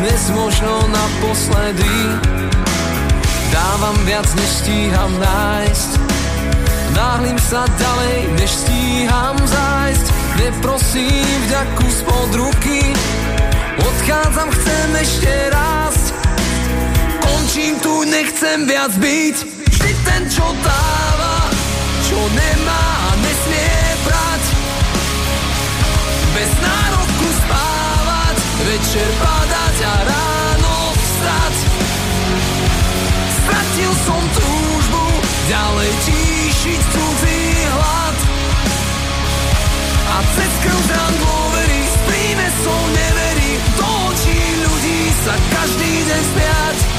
dnes možno naposledy Dávam viac, než stíham nájsť. Náhlim sa ďalej, než stíham zájsť. Neprosím vďaku spod ruky. Odchádzam, chcem ešte rásť. Končím tu, nechcem viac byť. Vždy ten, čo dáva Čo nemá, nesmie brať. Bez nároku spávať Večer a ráno vstať. Stratil som túžbu Ďalej tíšiť cudzí hlad. A cez krv zran dôvery S prímesou neverí. Do očí ľudí sa každý deň smiať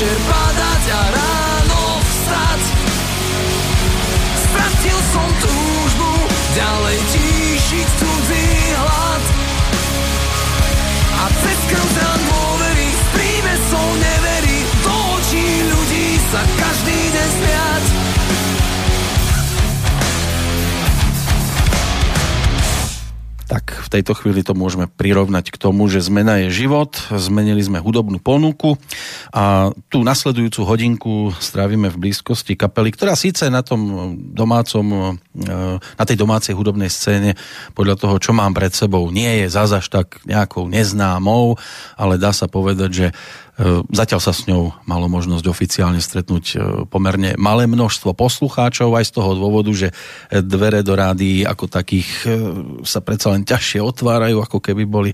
večer padať a ráno vstať. Stratil som túžbu, ďalej tíšiť cudzí hlad. A cez krv v tejto chvíli to môžeme prirovnať k tomu, že zmena je život, zmenili sme hudobnú ponuku a tú nasledujúcu hodinku strávime v blízkosti kapely, ktorá síce na tom domácom, e, na tej domácej hudobnej scéne podľa toho, čo mám pred sebou, nie je zazaž tak nejakou neznámou, ale dá sa povedať, že Zatiaľ sa s ňou malo možnosť oficiálne stretnúť e, pomerne malé množstvo poslucháčov aj z toho dôvodu, že dvere do rádií ako takých e, sa predsa len ťažšie otvárajú, ako keby boli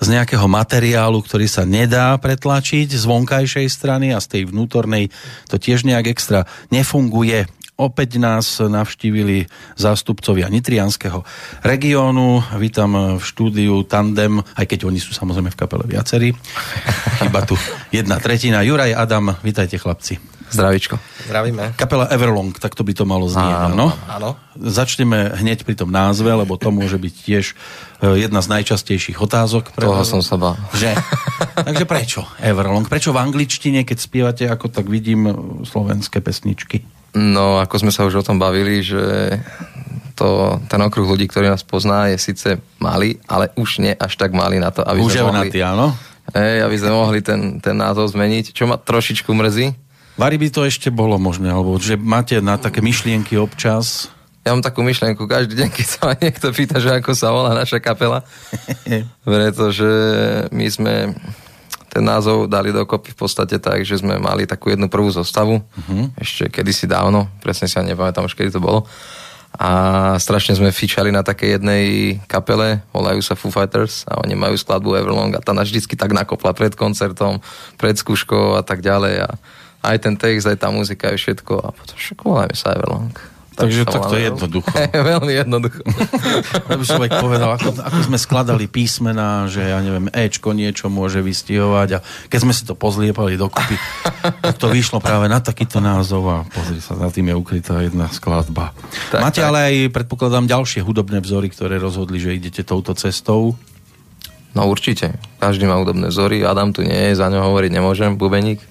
z nejakého materiálu, ktorý sa nedá pretlačiť z vonkajšej strany a z tej vnútornej to tiež nejak extra nefunguje. Opäť nás navštívili zástupcovia Nitrianského regiónu. Vítam v štúdiu Tandem, aj keď oni sú samozrejme v kapele viacerí. Iba tu jedna tretina. Juraj, Adam, vítajte chlapci. Zdravičko. Zdravíme. Kapela Everlong, tak to by to malo znieť, áno? Áno. Začneme hneď pri tom názve, lebo to môže byť tiež e, jedna z najčastejších otázok. Pre Toho som sa bál. Že? Takže prečo Everlong? Prečo v angličtine, keď spievate, ako tak vidím, slovenské pesničky? No, ako sme sa už o tom bavili, že to, ten okruh ľudí, ktorý nás pozná, je síce malý, ale už nie až tak malý na to, aby sme mohli, Uževnatý, áno? hej, aby sme mohli ten, ten názov zmeniť. Čo ma trošičku mrzí, Vary by to ešte bolo možné, alebo že máte na také myšlienky občas. ja mám takú myšlienku každý deň, keď sa ma niekto pýta, že ako sa volá naša kapela. Pretože my sme ten názov dali dokopy v podstate tak, že sme mali takú jednu prvú zostavu, uh-huh. ešte kedysi dávno, presne si nepamätám už kedy to bolo. a strašne sme fičali na takej jednej kapele, volajú sa Foo Fighters a oni majú skladbu Everlong a tá nás vždycky tak nakopla pred koncertom, pred skúškou a tak ďalej a aj ten text, aj tá muzika, aj všetko a potom všetko volajme sa Everlong. Takže tak to je jednoducho. Veľmi jednoducho. Aby človek povedal, ako, ako sme skladali písmena, že ja neviem, Ečko niečo môže vystihovať a keď sme si to pozliepali dokopy, tak to vyšlo práve na takýto názov a pozri sa, za tým je ukrytá jedna skladba. Tak, Máte tak. ale aj, predpokladám, ďalšie hudobné vzory, ktoré rozhodli, že idete touto cestou? No určite. Každý má hudobné vzory. Adam tu nie je, za ňo hovoriť nemôžem, bubeník.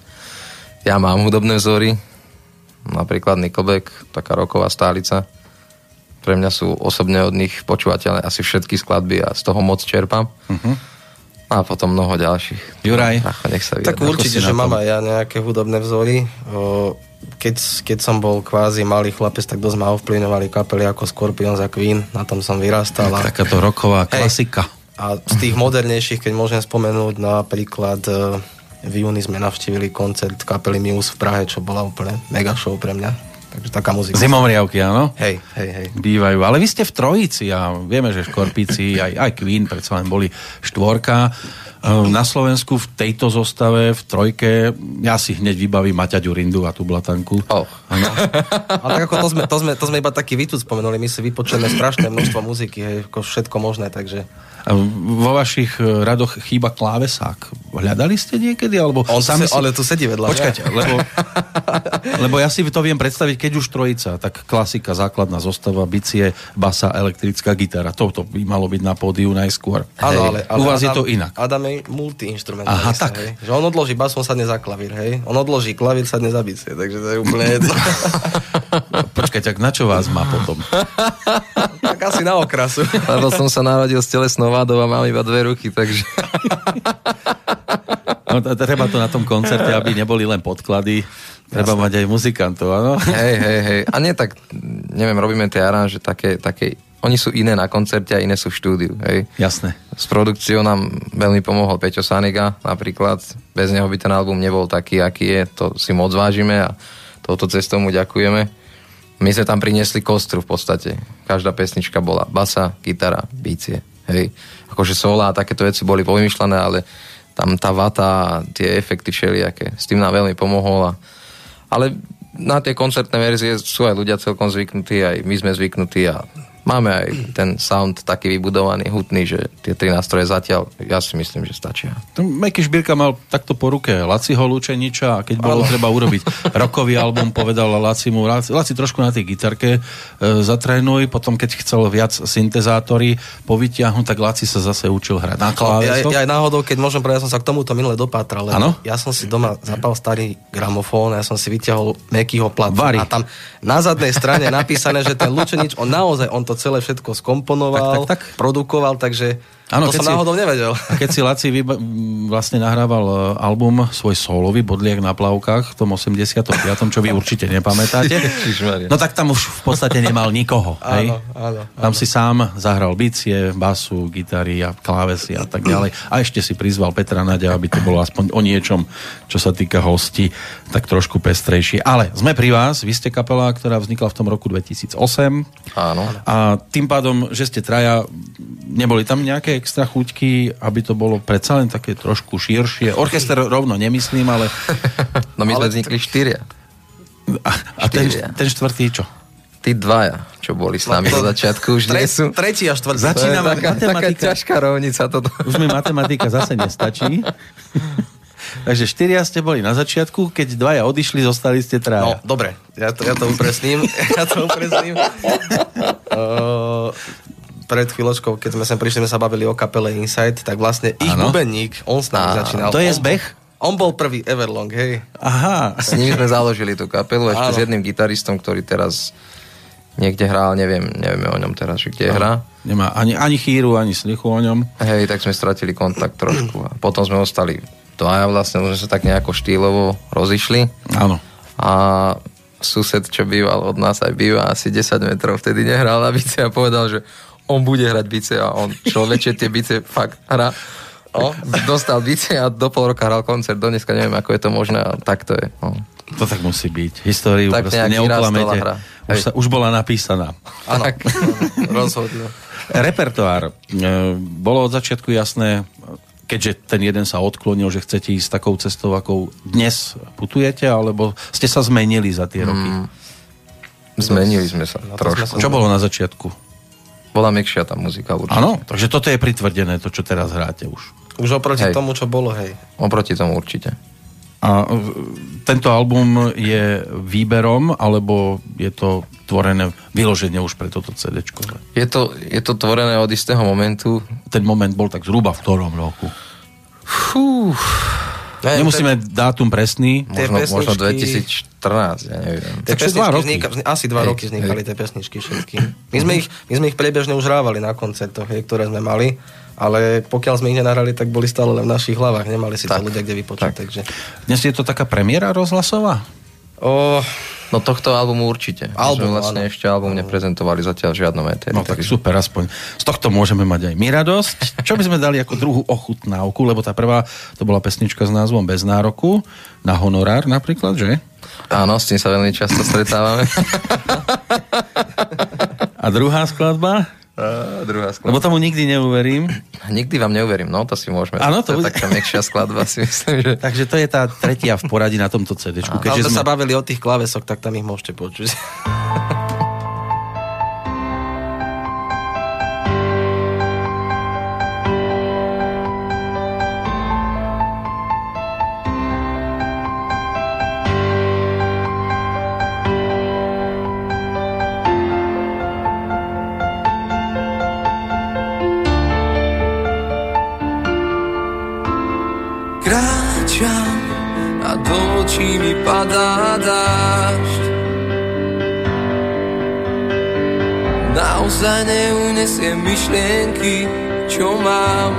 Ja mám hudobné vzory, napríklad Nickelback, taká roková stálica. Pre mňa sú osobne od nich počúvateľné asi všetky skladby a z toho moc čerpám. Uh-huh. A potom mnoho ďalších. Juraj? Acho, nech sa tak určite, že mám aj ja nejaké hudobné vzory. Keď, keď som bol kvázi malý chlapec, tak dosť ma ovplyvňovali kapely ako Scorpions a Queen. Na tom som vyrastal. Takáto roková klasika. Hej. A z tých modernejších, keď môžem spomenúť napríklad v júni sme navštívili koncert kapely Muse v Prahe, čo bola úplne mega show pre mňa. Takže taká muzika. Zimomriavky, áno? Hej, hej, hej. Bývajú. Ale vy ste v trojici a vieme, že Škorpici, aj, aj Queen, predsa len boli štvorka. Ehm, na Slovensku v tejto zostave, v trojke, ja si hneď vybavím Maťa Ďurindu a tú blatanku. Oh. Ale tak ako to sme, to, sme, to sme iba taký výtud spomenuli, my si vypočujeme strašné množstvo muziky, hej, všetko možné, takže... Vo vašich e, radoch chýba klávesák. Hľadali ste niekedy? Alebo On sami si... Ale tu sedí vedľa. Počkajte, lebo, lebo ja si to viem predstaviť, keď už trojica, tak klasika, základná zostava, bicie, basa, elektrická gitara. Toto by malo byť na pódiu najskôr. Áno, ale, ale U vás Adam, je to inak. Adam je multiinstrumentalista. Aha, tak. Hej. Že on odloží bas, on sadne za klavír, hej. On odloží klavír, sadne za bicie, takže to je úplne jedno. Počkajte, na čo vás má potom? tak asi na okrasu. Lebo som sa narodil s telesnou vádou a mám iba dve ruky, takže... No, treba to na tom koncerte, aby neboli len podklady. Treba Jasne. mať aj muzikantov, áno? Hej, hej, hej. A nie tak, neviem, robíme tie aranže také, také oni sú iné na koncerte a iné sú v štúdiu. Hej. Jasné. S produkciou nám veľmi pomohol Peťo Saniga napríklad. Bez neho by ten album nebol taký, aký je. To si moc vážime a touto cestou mu ďakujeme. My sme tam priniesli kostru v podstate. Každá pesnička bola basa, gitara, bície. Hej. Akože sola a takéto veci boli povymýšľané, ale tam tá vata tie efekty všelijaké. S tým nám veľmi pomohol. A... Ale na tie koncertné verzie sú aj ľudia celkom zvyknutí, aj my sme zvyknutí a máme aj ten sound taký vybudovaný, hutný, že tie tri nástroje zatiaľ, ja si myslím, že stačia. Meky Šbírka mal takto po ruke Laciho Lučeniča a keď bolo Ale. treba urobiť rokový album, povedal Laci mu, Laci, Laci trošku na tej gitarke e, zatrénuj, potom keď chcel viac syntezátory povytiahnuť, tak Laci sa zase učil hrať na kláveso. Ja, ja, aj náhodou, keď môžem ja som sa k tomuto minule dopátral, lebo ja som si doma zapal starý gramofón, ja som si vyťahol Mekyho plat a tam na zadnej strane napísané, že ten Lučenič, on naozaj, on to to celé všetko skomponoval, tak, tak, tak. produkoval, takže Ano, to som si, náhodou nevedel. A keď si Laci vyba, vlastne nahrával e, album svoj solový Bodliek na plavkách v tom 85. čo vy určite nepamätáte, no tak tam už v podstate nemal nikoho. hej? Áno, áno, áno. Tam si sám zahral bicie, basu, gitary a klávesy a tak ďalej. A ešte si prizval Petra Nadia, aby to bolo aspoň o niečom, čo sa týka hostí, tak trošku pestrejšie. Ale sme pri vás, vy ste kapela, ktorá vznikla v tom roku 2008. Áno. A tým pádom, že ste traja, neboli tam nejaké extra chuťky, aby to bolo predsa len také trošku širšie. Orchester rovno nemyslím, ale... No my sme vznikli štyria. A, a ten, ten štvrtý čo? Tí dvaja, čo boli s nami no, do začiatku, už tre, nie sú. Tretí a štvrtý. Začína to taká, taká ťažká rovnica toto. Už mi matematika zase nestačí. Takže štyria ste boli na začiatku, keď dvaja odišli, zostali ste traja. No, dobre, ja to, ja to upresním. ja to upresním. uh, pred chvíľočkou, keď sme sem prišli, sme sa bavili o kapele Insight, tak vlastne ich ano. bubeník, on s nami začínal. To je zbeh? On bol prvý Everlong, hej. Aha. S nimi sme založili tú kapelu, ešte ano. s jedným gitaristom, ktorý teraz niekde hral, neviem, nevieme o ňom teraz, že kde hrá. Nemá ani, ani chýru, ani slichu o ňom. Hej, tak sme stratili kontakt trošku. A potom sme ostali dvaja vlastne, sme sa tak nejako štýlovo rozišli. Áno. A sused, čo býval od nás, aj býva asi 10 metrov, vtedy nehral na bice a povedal, že on bude hrať bice a on človeče tie bice fakt hrá. O, dostal bice a do pol roka hral koncert. Do dneska neviem, ako je to možné a tak to je. O. To tak musí byť. Históriu tak proste neoklamete. Už, sa, už bola napísaná. Áno, rozhodne. Repertoár. E, bolo od začiatku jasné, keďže ten jeden sa odklonil, že chcete ísť takou cestou, akou dnes putujete, alebo ste sa zmenili za tie roky? Mm, zmenili sme sa no, trošku. Čo bolo na začiatku? Bola mekšia tá muzika určite. Áno, takže toto je pritvrdené, to čo teraz hráte už. Už oproti hej. tomu, čo bolo, hej. Oproti tomu určite. A e, tento album je výberom, alebo je to tvorené vyloženie už pre toto CD? Je to, je to tvorené od istého momentu. Ten moment bol tak zhruba v ktorom roku? Fú. Ne, Nemusíme te... dátum presný. Možno, pesničky... možno 2014, ja neviem. Tie dva roky. Vznika, asi dva hej, roky vznikali hej. tie pesničky všetky. My sme, ich, my sme ich priebežne už hrávali na koncertoch, hej, ktoré sme mali, ale pokiaľ sme ich nenahrali, tak boli stále len v našich hlavách, nemali si tak, to ľudia kde vypočuť. Tak. Takže... Dnes je to taká premiéra rozhlasová? O... No tohto albumu určite. Album, vlastne áno. ešte album neprezentovali zatiaľ žiadnom éteri. No tak super, aspoň z tohto môžeme mať aj my radosť. Čo by sme dali ako druhú ochutnávku, lebo tá prvá to bola pesnička s názvom Bez nároku, na honorár napríklad, že? Áno, s tým sa veľmi často stretávame. A druhá skladba? A druhá skladba. Lebo tomu nikdy neuverím. Nikdy vám neuverím, no to si môžeme. Áno, to, to je taká mekšia skladba, si myslím. Že... Takže to je tá tretia v poradí na tomto CD. Keď sme sa bavili o tých klavesoch, tak tam ich môžete počuť. dážď. Naozaj neunesiem myšlienky, čo mám.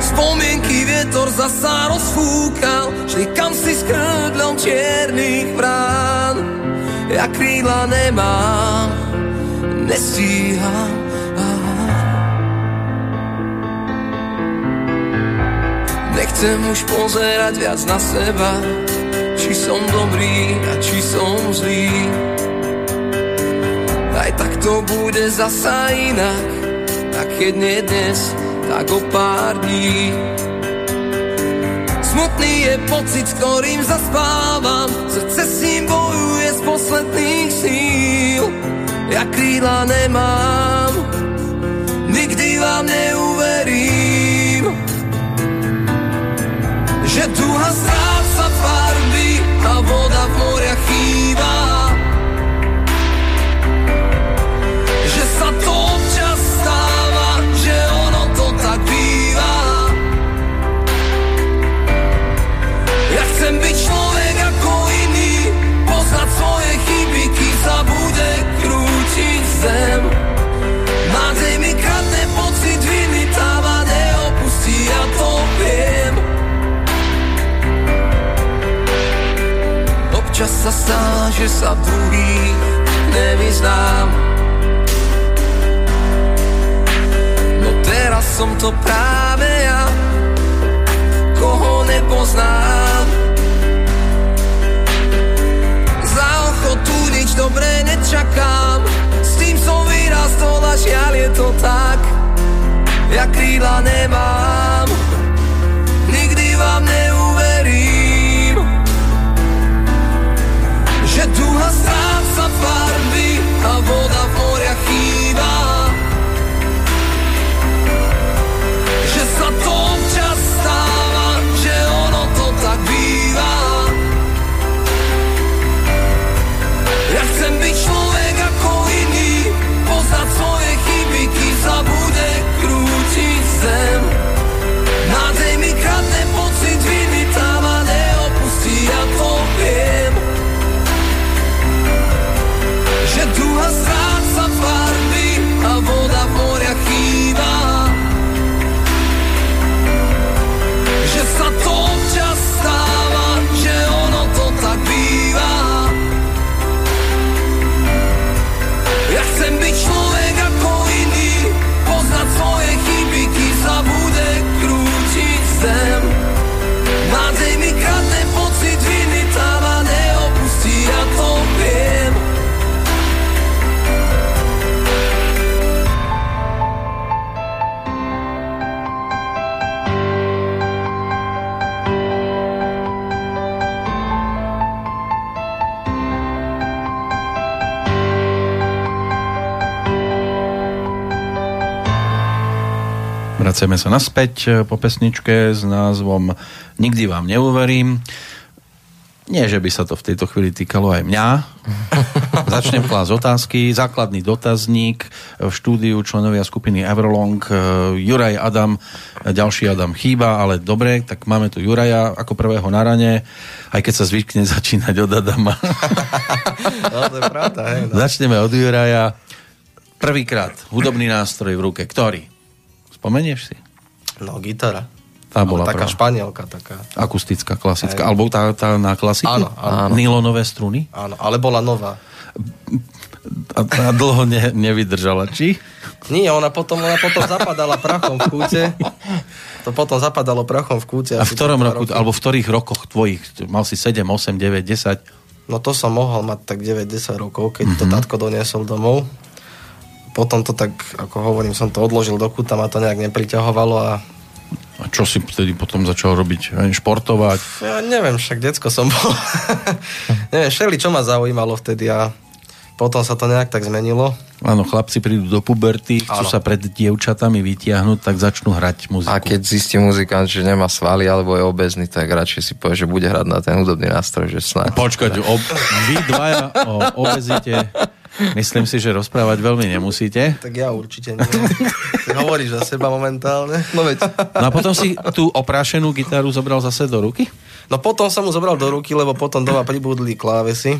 Spomienky vietor zasa rozfúkal, šli kam si s čiernych brán. Ja krídla nemám, nestíham Nechcem už pozerať viac na seba Či som dobrý a či som zlý. Aj tak to bude zasa inak A keď nie dnes, tak o pár dní. Smutný je pocit, s ktorým zaspávam. Srdce s ním bojuje z posledných síl. Ja krídla nemám Nikdy vám neuverím že Vraceme sa naspäť e, po pesničke s názvom Nikdy vám neuverím. Nie, že by sa to v tejto chvíli týkalo aj mňa. Začnem klásť otázky. Základný dotazník v štúdiu členovia skupiny Everlong. E, Juraj Adam, ďalší Adam chýba, ale dobre, tak máme tu Juraja ako prvého na rane, aj keď sa zvykne začínať od Adama. no, to je pravda, hej, no. Začneme od Juraja. Prvýkrát hudobný nástroj v ruke. Ktorý? Spomenieš si? No, gitara. Tá bola taká prv. španielka, taká. Akustická, klasická. Aj. Alebo tá, tá na klasiku? Áno, áno. Nylonové struny? Áno, ale bola nová. A, a dlho ne, nevydržala, či? Nie, ona potom, ona potom zapadala prachom v kúte. To potom zapadalo prachom v kúte. A v ktorom roku, roky. alebo v ktorých rokoch tvojich? Mal si 7, 8, 9, 10? No to som mohol mať tak 9-10 rokov, keď mm-hmm. to mhm. tatko doniesol domov. Potom to tak, ako hovorím, som to odložil do kúta, ma to nejak nepriťahovalo a a čo si vtedy potom začal robiť? Športovať? Ja neviem, však decko som bol. neviem, všeli, čo ma zaujímalo vtedy a potom sa to nejak tak zmenilo. Áno, chlapci prídu do puberty, chcú Áno. sa pred dievčatami vytiahnuť, tak začnú hrať muziku. A keď zistí muzikant, že nemá svaly alebo je obezný, tak radšej si povie, že bude hrať na ten hudobný nástroj, že snáď. Počkať, ob, vy dvaja o obezite Myslím si, že rozprávať veľmi nemusíte. Tak ja určite nie. Ty hovoríš za seba momentálne. No veď. No a potom si tú oprášenú gitaru zobral zase do ruky? No potom som mu zobral do ruky, lebo potom doma pribudli klávesy,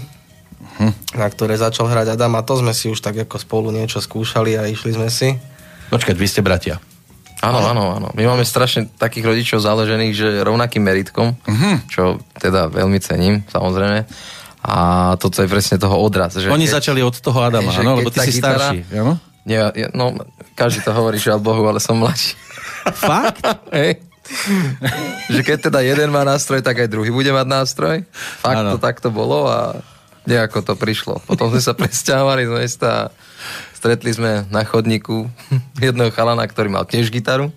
hm. na ktoré začal hrať Adam a to sme si už tak ako spolu niečo skúšali a išli sme si. Počkať, vy ste bratia. Áno, áno, áno. My máme strašne takých rodičov založených, že rovnakým meritkom, uh-huh. čo teda veľmi cením, samozrejme. A toto je presne toho odraz. Že Oni keď, začali od toho Adama, že áno, lebo ty si gitara, starší, áno? Nie, no, každý to hovorí, že Bohu, ale som mladší. Fakt? Hej. že keď teda jeden má nástroj, tak aj druhý bude mať nástroj. Fakt ano. to takto bolo a nejako to prišlo. Potom sme sa presťahovali z mesta a stretli sme na chodníku jedného chalana, ktorý mal tiež gitaru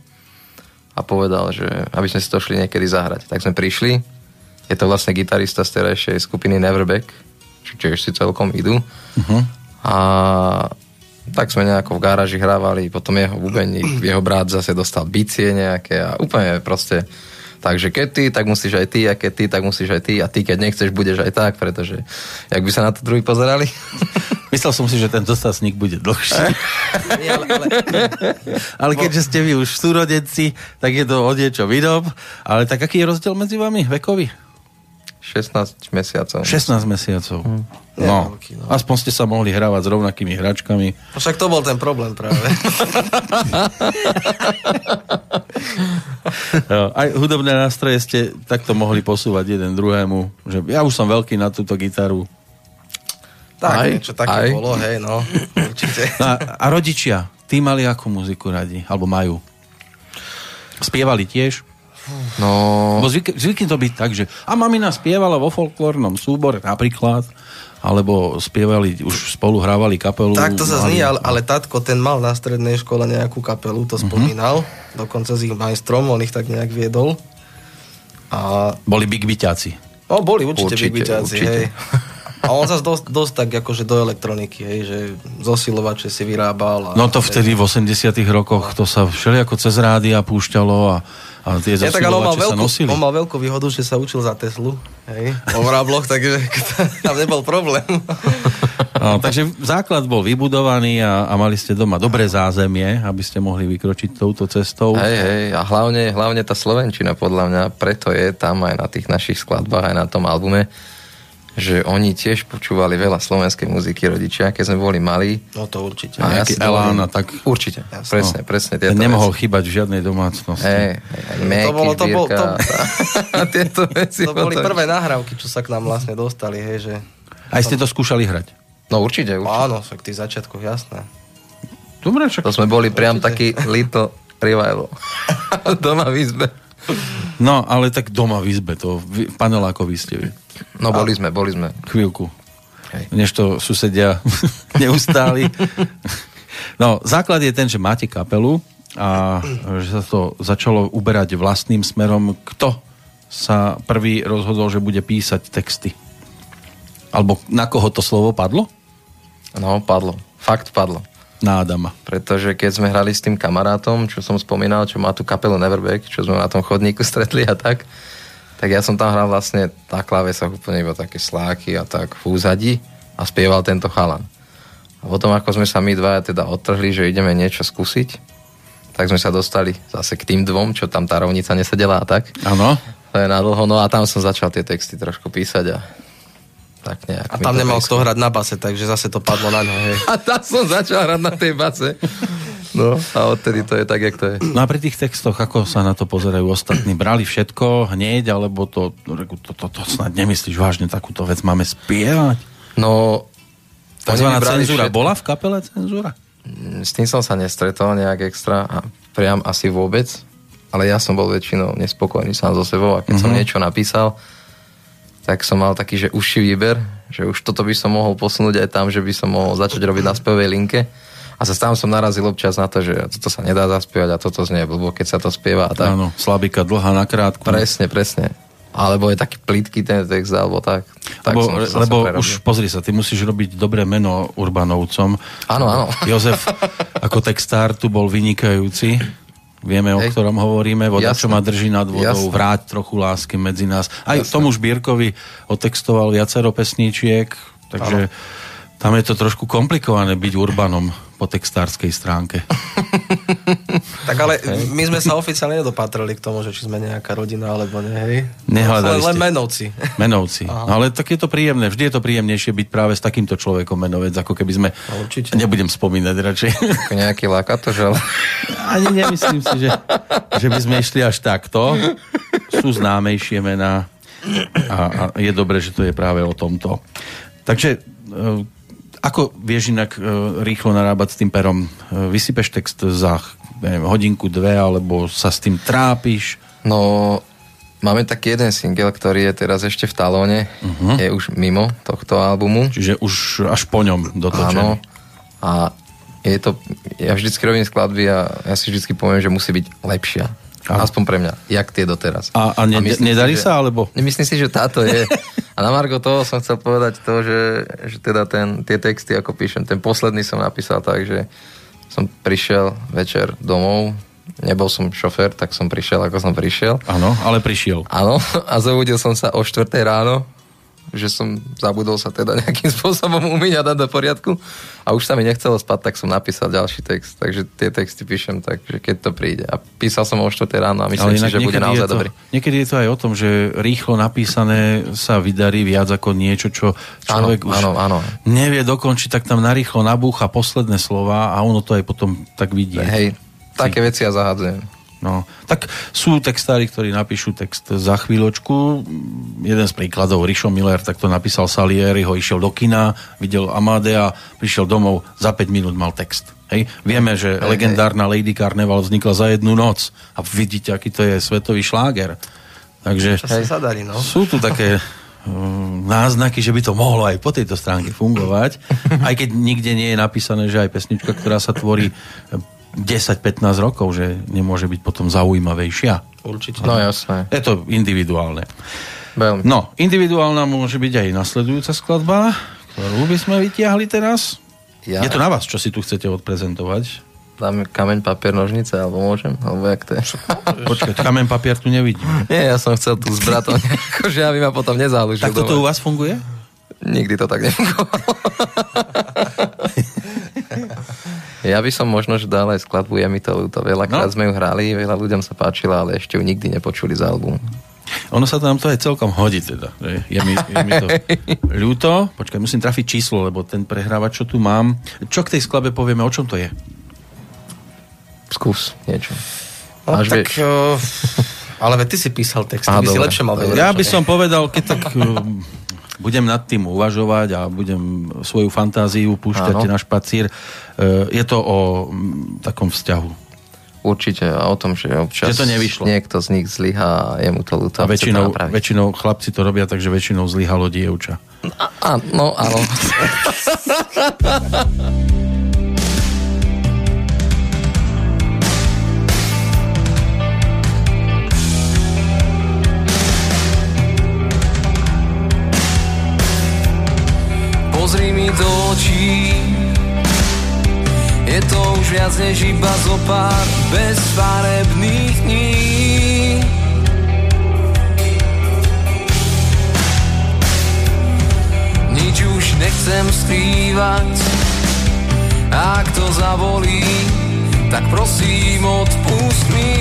a povedal, že aby sme si to šli niekedy zahrať. Tak sme prišli, je to vlastne gitarista z terajšej skupiny Neverback, čo tiež si celkom idú. Uh-huh. A tak sme nejako v garáži hrávali, potom jeho bubeník, jeho brat zase dostal bicie nejaké a úplne proste Takže keď ty, tak musíš aj ty, a keď ty, tak musíš aj ty, a ty, keď nechceš, budeš aj tak, pretože jak by sa na to druhý pozerali? Myslel som si, že ten dostasník bude dlhší. ale, ale... ale keďže ste vy už súrodenci, tak je to o niečo vydob. Ale tak aký je rozdiel medzi vami vekový? 16 mesiacov. 16 mesiacov. Hmm. No, veľký, no, aspoň ste sa mohli hrávať s rovnakými hračkami. No však to bol ten problém práve. jo, aj hudobné nástroje ste takto mohli posúvať jeden druhému. Že ja už som veľký na túto gitaru. Tak, aj, niečo také aj. bolo, hej, no, určite. No a, a rodičia, tí mali akú muziku radi? Alebo majú? Spievali tiež? No... Bo zvyk, zvykne to byť tak, že a mamina spievala vo folklórnom súbore napríklad, alebo spievali, už spolu hrávali kapelu. Tak to sa znie, ale, ale tatko, ten mal na strednej škole nejakú kapelu, to mhm. spomínal, uh-huh. dokonca s ich majstrom, on ich tak nejak viedol. A... Boli big byťáci. No, boli určite, určite big byťáci, hej. A on zase dosť, dosť tak akože do elektroniky, hej, že zosilovače si vyrábal. A no to vtedy v 80 rokoch to sa všelijako cez rádia púšťalo a a tie ja, tak, ale on mal, veľkú, nosili. on mal veľkú výhodu, že sa učil za Teslu, hej, o vrabloch, takže tam nebol problém. No, takže základ bol vybudovaný a, a mali ste doma dobré zázemie, aby ste mohli vykročiť touto cestou. Hej, hej, a hlavne, hlavne tá Slovenčina podľa mňa, preto je tam aj na tých našich skladbách, aj na tom albume, že oni tiež počúvali veľa slovenskej muziky rodičia, keď sme boli malí. No to určite. A ja si Elán a tak... Určite, Jasne. presne, presne. Ten nemohol veci. chýbať v žiadnej domácnosti. Hey, hey, to, bolo, to, bol, to, tieto veci. To boli prvé nahrávky, čo sa k nám vlastne dostali, hej, že... Aj ste to skúšali hrať? No určite, určite. Áno, v tých začiatkoch, jasné. Dobre, však... To sme boli priam taký little revival. Doma v izbe. No, ale tak doma v izbe, to v panelákovi ste vy. No, boli sme, boli sme. Chvíľku. Hej. Než to susedia neustáli. No, základ je ten, že máte kapelu a že sa to začalo uberať vlastným smerom. Kto sa prvý rozhodol, že bude písať texty? Alebo na koho to slovo padlo? No, padlo. Fakt padlo. Na Adama. Pretože keď sme hrali s tým kamarátom, čo som spomínal, čo má tú kapelu Neverback, čo sme na tom chodníku stretli a tak, tak ja som tam hral vlastne na klávesach úplne iba také sláky a tak v úzadí a spieval tento chalan. A potom ako sme sa my dvaja teda odtrhli, že ideme niečo skúsiť, tak sme sa dostali zase k tým dvom, čo tam tá rovnica nesedela a tak. Áno. To je na dlho, no a tam som začal tie texty trošku písať a tak nejak. A tam nemal kto hrať na base, takže zase to padlo na ňo, hej. A tam som začal hrať na tej base. No a odtedy to je tak, jak to je. No a pri tých textoch, ako sa na to pozerajú ostatní? Brali všetko hneď, alebo to, to, to, to, to snad nemyslíš vážne, takúto vec máme spievať? No... Takzvaná cenzúra. Všetko. Bola v kapele cenzúra? Mm, s tým som sa nestretol nejak extra a priam asi vôbec, ale ja som bol väčšinou nespokojný sám so sebou a keď mm-hmm. som mhm. niečo napísal, tak som mal taký, že užší výber, že už toto by som mohol posunúť aj tam, že by som mohol začať robiť na spevej linke. A sa tam som narazil občas na to, že toto sa nedá zaspievať a toto znie blbo, keď sa to spieva. A tak. Áno, slabika dlhá na krátku. Presne, presne alebo je taký plitký ten text, alebo tak. tak lebo lebo už pozri sa, ty musíš robiť dobré meno Urbanovcom. Áno, áno. Jozef ako textár tu bol vynikajúci. Vieme, Hej. o ktorom hovoríme. Voda, Jasne. čo ma drží nad vodou, Jasne. vráť trochu lásky medzi nás. Aj Jasne. tomu Žbírkovi otextoval viacero pesníčiek, takže ano. tam je to trošku komplikované byť Urbanom po textárskej stránke. tak ale my sme sa oficiálne nedopatrali k tomu, že či sme nejaká rodina alebo nie, hej? Nehľadali len, len menovci. Menovci. No, ale tak je to príjemné. Vždy je to príjemnejšie byť práve s takýmto človekom menovec, ako keby sme... No, určite. Nebudem spomínať radšej. Ako nejaký lakatož, ale... Ani nemyslím si, že, že by sme išli až takto. Sú známejšie mená a, a je dobré, že to je práve o tomto. Takže e, ako vieš inak e, rýchlo narábať s tým perom? E, vysypeš text za neviem, hodinku, dve, alebo sa s tým trápiš? No, máme taký jeden single, ktorý je teraz ešte v talóne. Uh-huh. Je už mimo tohto albumu. Čiže už až po ňom dotočený. Áno. A je to, ja vždycky robím skladby a ja si vždycky poviem, že musí byť lepšia. Aha. Aspoň pre mňa. Jak tie doteraz. A, a, ne, a nedarí si, sa, alebo? Myslím si, že táto je. A na Margo toho som chcel povedať to, že, že teda ten, tie texty, ako píšem, ten posledný som napísal tak, že som prišiel večer domov, nebol som šofér, tak som prišiel, ako som prišiel. Áno, ale prišiel. Áno, a zobudil som sa o 4 ráno že som zabudol sa teda nejakým spôsobom umyť a dať do poriadku a už sa mi nechcelo spať, tak som napísal ďalší text, takže tie texty píšem tak, že keď to príde. A písal som o 4 ráno a myslím si, že bude naozaj to, dobrý. Niekedy je to aj o tom, že rýchlo napísané sa vydarí viac ako niečo, čo človek áno, už áno, áno. nevie dokončiť, tak tam narýchlo nabúcha posledné slova a ono to aj potom tak vidie. Hej, také veci ja zahadzujem. No, tak sú textári, ktorí napíšu text za chvíľočku. Jeden z príkladov, Rišo Miller, tak to napísal Salieri, ho išiel do kina, videl Amadea, prišiel domov, za 5 minút mal text. Hej. Vieme, že hej, legendárna hej. Lady Carnival vznikla za jednu noc a vidíte, aký to je svetový šláger. Takže hej, sa darí, no. sú tu také mm, náznaky, že by to mohlo aj po tejto stránke fungovať, aj keď nikde nie je napísané, že aj pesnička, ktorá sa tvorí 10-15 rokov, že nemôže byť potom zaujímavejšia. Určite. No jasné. Je to individuálne. Veľmi. No, individuálna môže byť aj nasledujúca skladba, ktorú by sme vytiahli teraz. Ja. Je to na vás, čo si tu chcete odprezentovať. Dáme kameň, papier, nožnice, alebo môžem? Alebo jak to je? Počkaj, kameň, papier tu nevidím. Nie, ja som chcel tu s bratom, akože aby ma potom nezálužil. Tak toto u vás funguje? Nikdy to tak nefungovalo. Ja by som možno, že dal aj skladbu Je mi to ľúto. Veľakrát no. sme ju hrali, veľa ľuďom sa páčila, ale ešte ju nikdy nepočuli z album. Ono sa tam to aj celkom hodí teda. Je mi, je mi to ľúto. Počkaj, musím trafiť číslo, lebo ten prehrávač, čo tu mám. Čo k tej skladbe povieme, o čom to je? Skús niečo. No, Až tak, uh, ale ty si písal text, by si lepšie mal vedieť. Ja by som povedal, keď tak budem nad tým uvažovať a budem svoju fantáziu púšťať Áno. na špacír. E, je to o takom vzťahu. Určite a o tom, že občas že to nevyšlo. niekto z nich zlyhá a je mu to ľúto. A väčšinou, väčšinou chlapci to robia, takže väčšinou zlyhalo dievča. A, a, no, áno. očí. Je to už viac než iba zo pár bezfarebných dní. Nič už nechcem skrývať. Ak to zavolí, tak prosím odpust mi.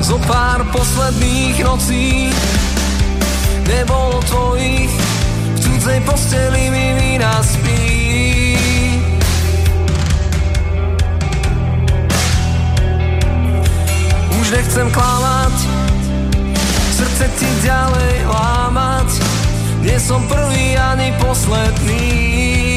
Zo pár posledných nocí nebolo tvojich v cudzej posteli mi vína spí. Už nechcem klamať srdce ti ďalej lámať. Nie som prvý ani posledný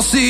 Prosím, neodchádzaj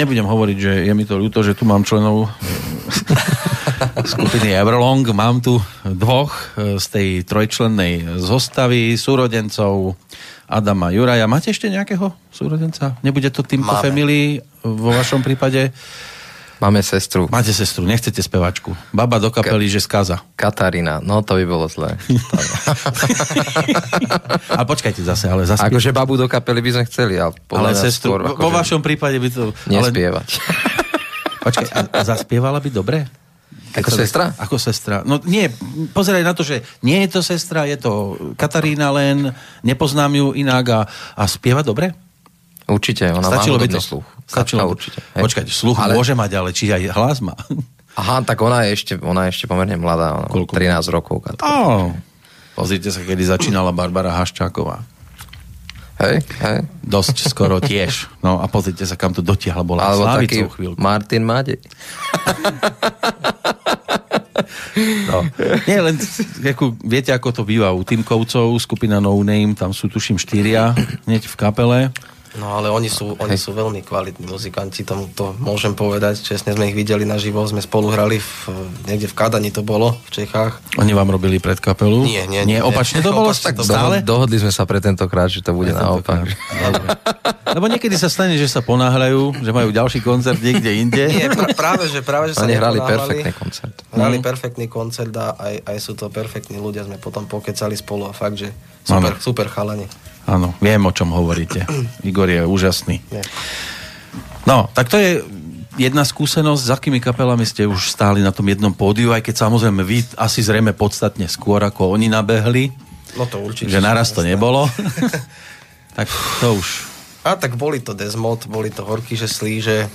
nebudem hovoriť, že je mi to ľúto, že tu mám členov skupiny Everlong. Mám tu dvoch e, z tej trojčlennej zostavy súrodencov Adama Juraja. Máte ešte nejakého súrodenca? Nebude to týmto family vo vašom prípade? Máme sestru. Máte sestru, nechcete spevačku. Baba do kapely, Ka- že skaza. Katarína, no to by bolo zlé. a počkajte zase, ale zase... Akože babu do kapely by sme chceli, ale, ale sestru, skôr, vo vašom prípade by to... Nespievať. Ale... Počkaj, a, a zaspievala by dobre? Keď ako sestra? Ako sestra. No nie, pozeraj na to, že nie je to sestra, je to Katarína len, nepoznám ju inak a, a spieva dobre? Určite, ona Stačilo má by to sluch. Stačilo určite. Hej. Počkajte, sluch ale... môže mať, ale či aj hlas má? Aha, tak ona je ešte, ona je ešte pomerne mladá, ona Koľko? 13 rokov. Oh. Pozrite sa, kedy začínala Barbara Haščáková. Hej, hej. Dosť skoro tiež. No a pozrite sa, kam to dotiahla. Bola Alebo taký chvíľku. Martin Mádej. No. Nie, len ako, viete, ako to býva u Týmkovcov, skupina No Name, tam sú tuším štyria hneď v kapele. No ale oni sú, oni sú veľmi kvalitní muzikanti, tomu to môžem povedať. Čestne sme ich videli na živo, sme spolu hrali v, niekde v Kadani to bolo, v Čechách. Oni vám robili pred kapelu? Nie, nie. Nie, nie opačne to bolo? Opačne to stále? Dohodli sme sa pre tentokrát, že to bude naopak. Lebo niekedy sa stane, že sa ponáhľajú, že majú ďalší koncert niekde inde. Nie, pr- práve, že, práve, že sa Oni hrali perfektný koncert. Hrali mm. perfektný koncert a aj, aj sú to perfektní ľudia, sme potom pokecali spolu a fakt, že super, super chalani. Áno, viem, o čom hovoríte. Igor je úžasný. No, tak to je jedna skúsenosť, s akými kapelami ste už stáli na tom jednom pódiu, aj keď samozrejme vy asi zrejme podstatne skôr, ako oni nabehli. No to určite. Že naraz to nebolo. tak to už. A tak boli to Desmod, boli to Horky, že slíže.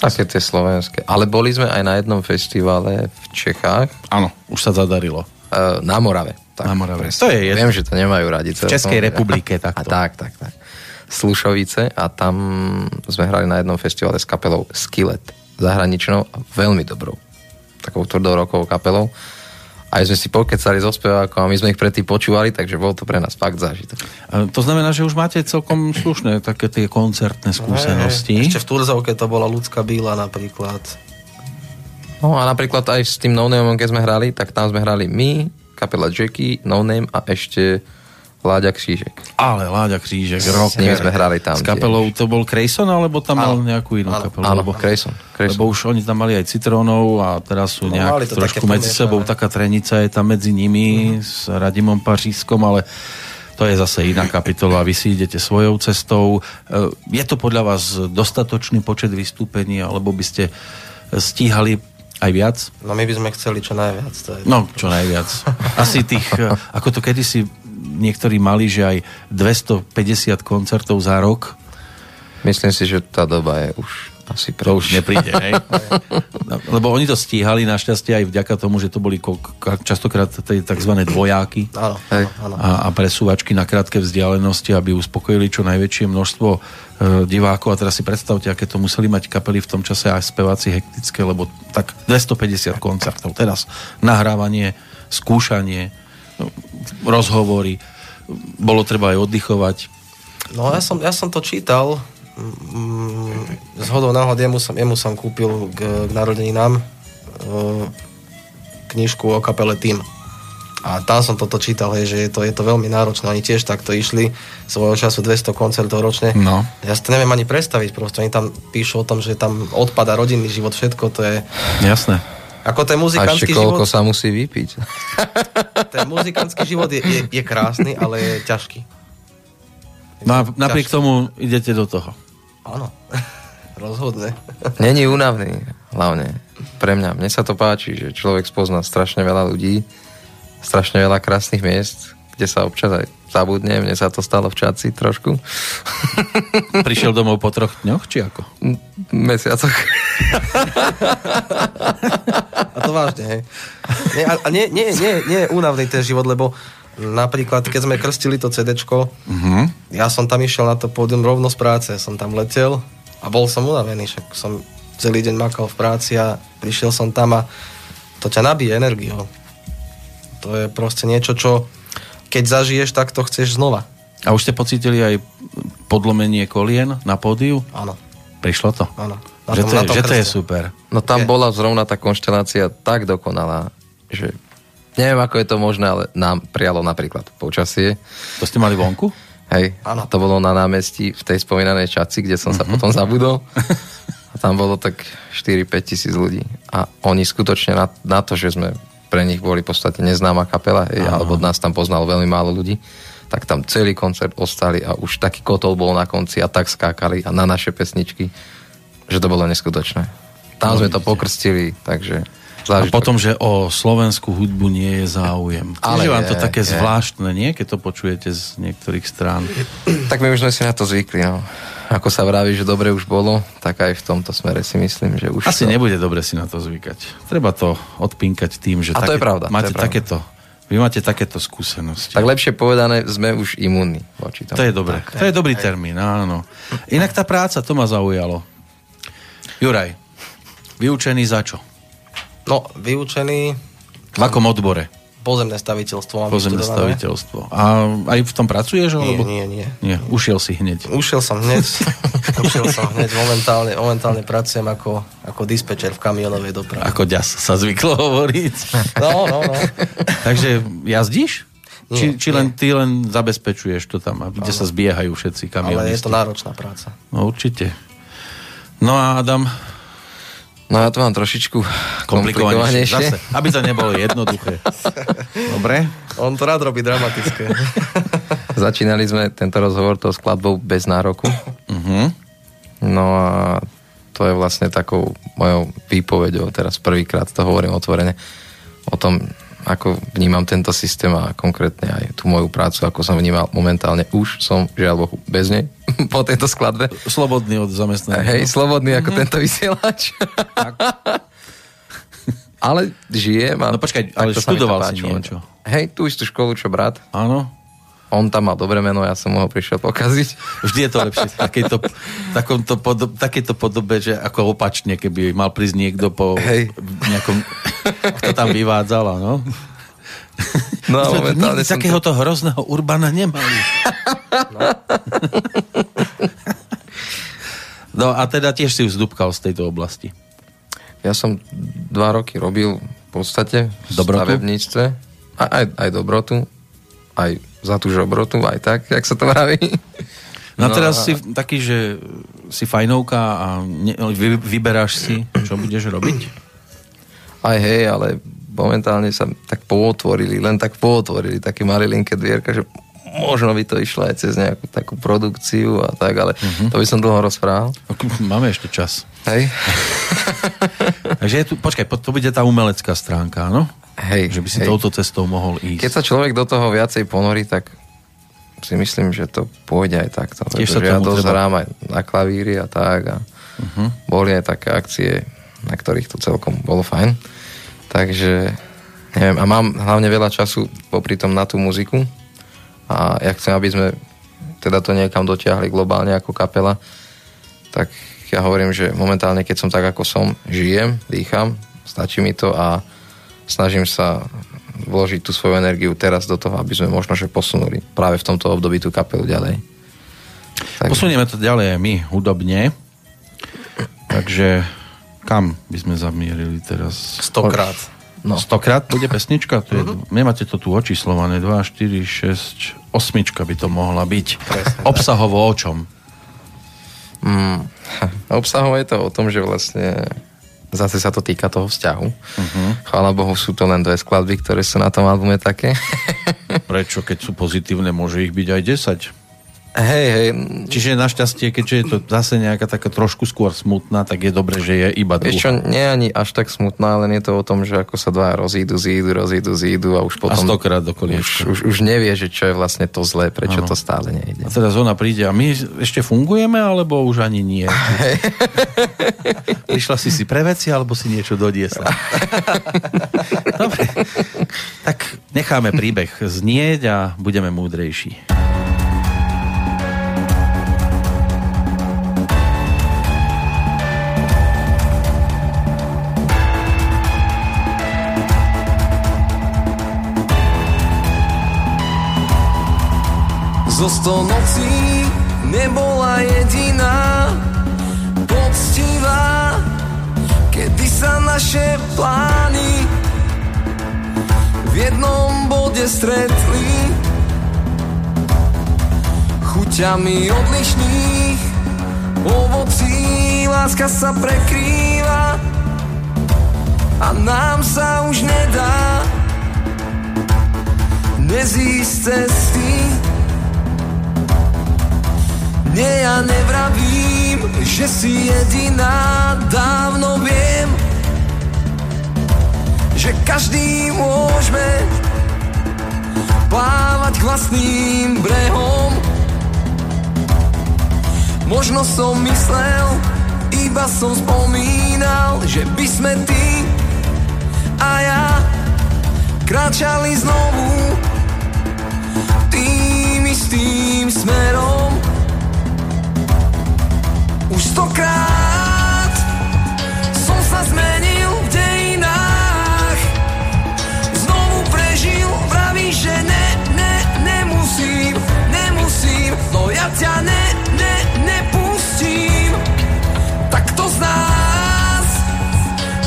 Také tie slovenské. Ale boli sme aj na jednom festivale v Čechách. Áno, už sa zadarilo. Uh, na Morave. Tak, na Morave. To je jedno. Viem, že to nemajú radi. V Českej republike takto. A tak, tak, tak. Slušovice a tam sme hrali na jednom festivale s kapelou Skillet zahraničnou a veľmi dobrou. Takou tvrdou rokovou kapelou. Aj sme si pokecali so spevákom a my sme ich predtým počúvali, takže bol to pre nás fakt zážitok. To znamená, že už máte celkom slušné také tie koncertné skúsenosti. Hey, ešte v Turzovke to bola ľudská bíla napríklad. No a napríklad aj s tým No keď sme hrali, tak tam sme hrali my, kapela Jackie, No Name a ešte Láďa Křížek. Ale Láďa Křížek, rok. S sme hrali tam. S kapelou tiež. to bol Krejson, alebo tam mal nejakú inú kapelu? Áno, Krejson. Lebo už oni tam mali aj Citrónov a teraz sú no, nejak trošku medzi sebou, taká trenica je tam medzi nimi uh-huh. s Radimom Pařískom, ale to je zase iná kapitola, vy si idete svojou cestou. E, je to podľa vás dostatočný počet vystúpení, alebo by ste stíhali aj viac? No my by sme chceli čo najviac. To je no, čo najviac. Asi tých, eh, ako to kedysi niektorí mali, že aj 250 koncertov za rok. Myslím si, že tá doba je už asi. To už nepríde, hej? Lebo oni to stíhali našťastie aj vďaka tomu, že to boli častokrát tzv. dvojáky áno, áno. A, a presúvačky na krátke vzdialenosti, aby uspokojili čo najväčšie množstvo e, divákov. A teraz si predstavte, aké to museli mať kapely v tom čase aj speváci hektické, lebo tak 250 koncertov. Teraz nahrávanie, skúšanie, rozhovory, bolo treba aj oddychovať. No ja som, ja som to čítal, Mm, z hodou náhod jemu som, jemu som kúpil k, k narodeninám e, knižku o kapele Tým. A tam som toto čítal, hej, že je to, je to veľmi náročné. Oni tiež takto išli svojho času 200 koncertov ročne. No. Ja si to neviem ani predstaviť proste. Oni tam píšu o tom, že tam odpada rodinný život, všetko to je... Jasné. Ako ten muzikantský život... koľko sa musí vypiť. Ten muzikantský život je, je, je krásny, ale je ťažký. No a napriek ťažký. tomu idete do toho. Áno, rozhodne. Není únavný, hlavne. Pre mňa. Mne sa to páči, že človek spozná strašne veľa ľudí, strašne veľa krásnych miest, kde sa občas aj zabudne. Mne sa to stalo v Čaci trošku. Prišiel domov po troch dňoch, či ako? Mesiacoch. A to vážne, hej. Nie, a nie, nie, nie, nie je únavný ten život, lebo Napríklad, keď sme krstili to CD, uh-huh. ja som tam išiel na to pódium rovno z práce, som tam letel a bol som unavený, však som celý deň makal v práci a prišiel som tam a to ťa nabíje energiou. To je proste niečo, čo keď zažiješ, tak to chceš znova. A už ste pocítili aj podlomenie kolien na pódiu? Áno. Prišlo to? Áno. Že to, je, že to je super. No tam je. bola zrovna tá konštelácia tak dokonalá, že neviem, ako je to možné, ale nám prijalo napríklad počasie. To ste mali vonku? Hej, ano. to bolo na námestí v tej spomínanej Čaci, kde som sa mhm. potom zabudol. A tam bolo tak 4-5 tisíc ľudí. A oni skutočne na, na to, že sme pre nich boli v podstate neznáma kapela, hej, alebo nás tam poznalo veľmi málo ľudí, tak tam celý koncert ostali a už taký kotol bol na konci a tak skákali a na naše pesničky, že to bolo neskutočné. Tam no, sme vidíte. to pokrstili, takže zážitok. A potom, že o slovenskú hudbu nie je záujem. Ale je vám to také je. zvláštne, nie? Keď to počujete z niektorých strán. Tak my už sme si na to zvykli, no. Ako sa vraví, že dobre už bolo, tak aj v tomto smere si myslím, že už Asi to... nebude dobre si na to zvykať. Treba to odpinkať tým, že A to také, je pravda, máte to je pravda. takéto vy máte takéto skúsenosti. Tak lepšie povedané, sme už imúnni voči tomu. To je dobré. Tak, to je dobrý aj. termín, áno. Inak tá práca, to ma zaujalo. Juraj, vyučený za čo? No, vyučený... V akom odbore? Pozemné staviteľstvo mám Pozemné staviteľstvo. A aj v tom pracuješ? Nie, alebo? nie, nie. Nie, ušiel si hneď. Ušiel som hneď. ušiel som hneď. Momentálne, momentálne pracujem ako, ako dispečer v kamionovej doprave. Ako ďas sa zvyklo hovoriť. No, no, no. Takže jazdíš? Nie, či, či len ty len zabezpečuješ to tam, kde ano. sa zbiehajú všetci kamionisti? Ale je to náročná práca. No určite. No a Adam, No ja to mám trošičku komplikovanejšie. Zase, aby to nebolo jednoduché. Dobre? On to rád robí dramatické. Začínali sme tento rozhovor tou skladbou bez nároku. Uh-huh. No a to je vlastne takou mojou výpovedou, teraz prvýkrát to hovorím otvorene, o tom, ako vnímam tento systém a konkrétne aj tú moju prácu, ako som vnímal momentálne. Už som, žiaľ Bohu, bez nej po tejto skladbe. Slobodný od zamestnania. Hej, slobodný ako mm-hmm. tento vysielač. ale žijem. A no počkaj, ale študoval si niečo. Hej, tú istú školu, čo brat. Áno. On tam mal dobré meno, ja som ho prišiel pokaziť. Vždy je to lepšie v takejto, takomto podob, takejto podobe, že ako opačne, keby mal prísť niekto po Hej. nejakom, kto tam vyvádzal, no. No a momentálne som... takéhoto hrozného Urbana nemali. No. no a teda tiež si vzdúbkal z tejto oblasti. Ja som dva roky robil v podstate v dobrotu? stavebníctve. Aj, aj, aj dobrotu, aj za tú žobrotu, aj tak, jak sa to vraví. No, no teraz a... si taký, že si fajnovka a ne, vy, vyberáš si, čo budeš robiť? Aj hej, ale momentálne sa tak pootvorili, len tak pootvorili také malilinké dvierka, že možno by to išlo aj cez nejakú takú produkciu a tak, ale uh-huh. to by som dlho rozprával. Máme ešte čas. Hej. Takže je tu, počkaj, to bude tá umelecká stránka, no? Hej, že by si hej. touto cestou mohol ísť. Keď sa človek do toho viacej ponorí, tak si myslím, že to pôjde aj takto. Tiež sa ja dosť hrám aj na klavíri a tak. A uh-huh. Boli aj také akcie, na ktorých to celkom bolo fajn. Takže neviem, a mám hlavne veľa času popri tom na tú muziku a ja chcem, aby sme teda to niekam dotiahli globálne ako kapela, tak ja hovorím, že momentálne, keď som tak, ako som, žijem, dýcham, stačí mi to a snažím sa vložiť tú svoju energiu teraz do toho, aby sme možno že posunuli práve v tomto období tú kapelu ďalej. Takže... Posunieme to ďalej my hudobne. Takže kam by sme zamierili teraz? Stokrát. No. Stokrát bude pesnička? To je, uh-huh. Nemáte to tu očíslované. 2, 4, 6, osmička by to mohla byť. Presne, Obsahovo o čom? Mm, obsahovo je to o tom, že vlastne zase sa to týka toho vzťahu. Uh-huh. Chvála Bohu, sú to len dve skladby, ktoré sú na tom albume také. Prečo, keď sú pozitívne, môže ich byť aj 10? Hej, hej. Čiže našťastie, keďže je to zase nejaká taká trošku skôr smutná, tak je dobré, že je iba. Vieš čo, nie ani až tak smutná, len je to o tom, že ako sa dva rozídu, zídu, rozídu, zídu a už potom... A stokrát do už, už, už nevie, že čo je vlastne to zlé, prečo ano. to stále nejde. A teraz ona príde a my ešte fungujeme, alebo už ani nie? Prišla si si pre veci, alebo si niečo dodiesla? Dobre. Tak necháme príbeh znieť a budeme múdrejší. Zo sto nocí nebola jediná poctivá. Sa naše plány v jednom bode stretli? Chuťami odlišných ovocí láska sa prekrýva a nám sa už nedá nezísť cesty nie, ja nevravím, že si jediná, dávno viem, že každý môžeme plávať k vlastným brehom. Možno som myslel, iba som spomínal, že by sme ty a ja kráčali znovu tým istým smerom. Už stokrát. Som sa zmenil v dejinách. Znovu prežil, vraví, že ne, ne, nemusím, nemusím. No ja ťa ne, ne, nepustím. Tak to z nás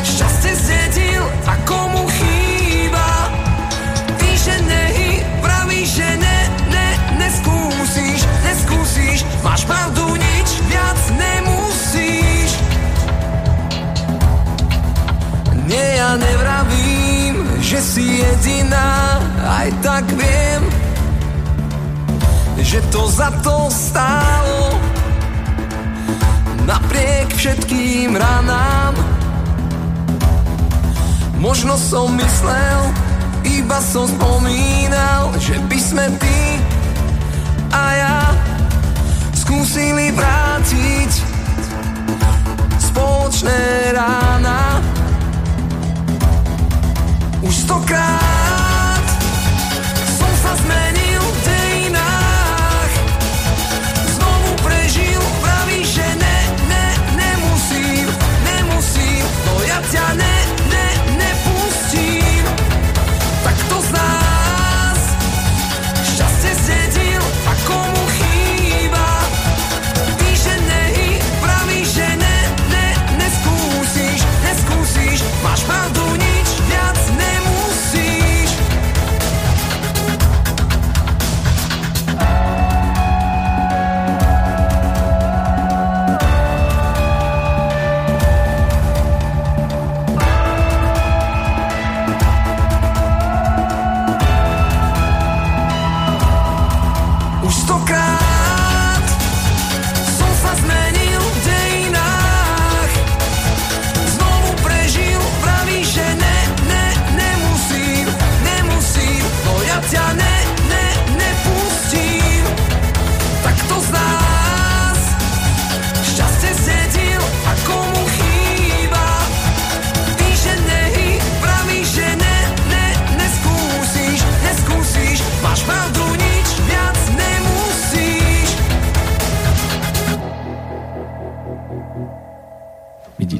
šťastie zdedil a komu chýba. Ty, že nehy, vraví, že ne, ne, neskúsiš, neskúsiš. Máš pravdu, nič že si jediná Aj tak viem, že to za to stálo Napriek všetkým ranám Možno som myslel, iba som spomínal Že by sme ty a ja skúsili vrátiť spoločné rána. Už stokrát. Som sa zmenil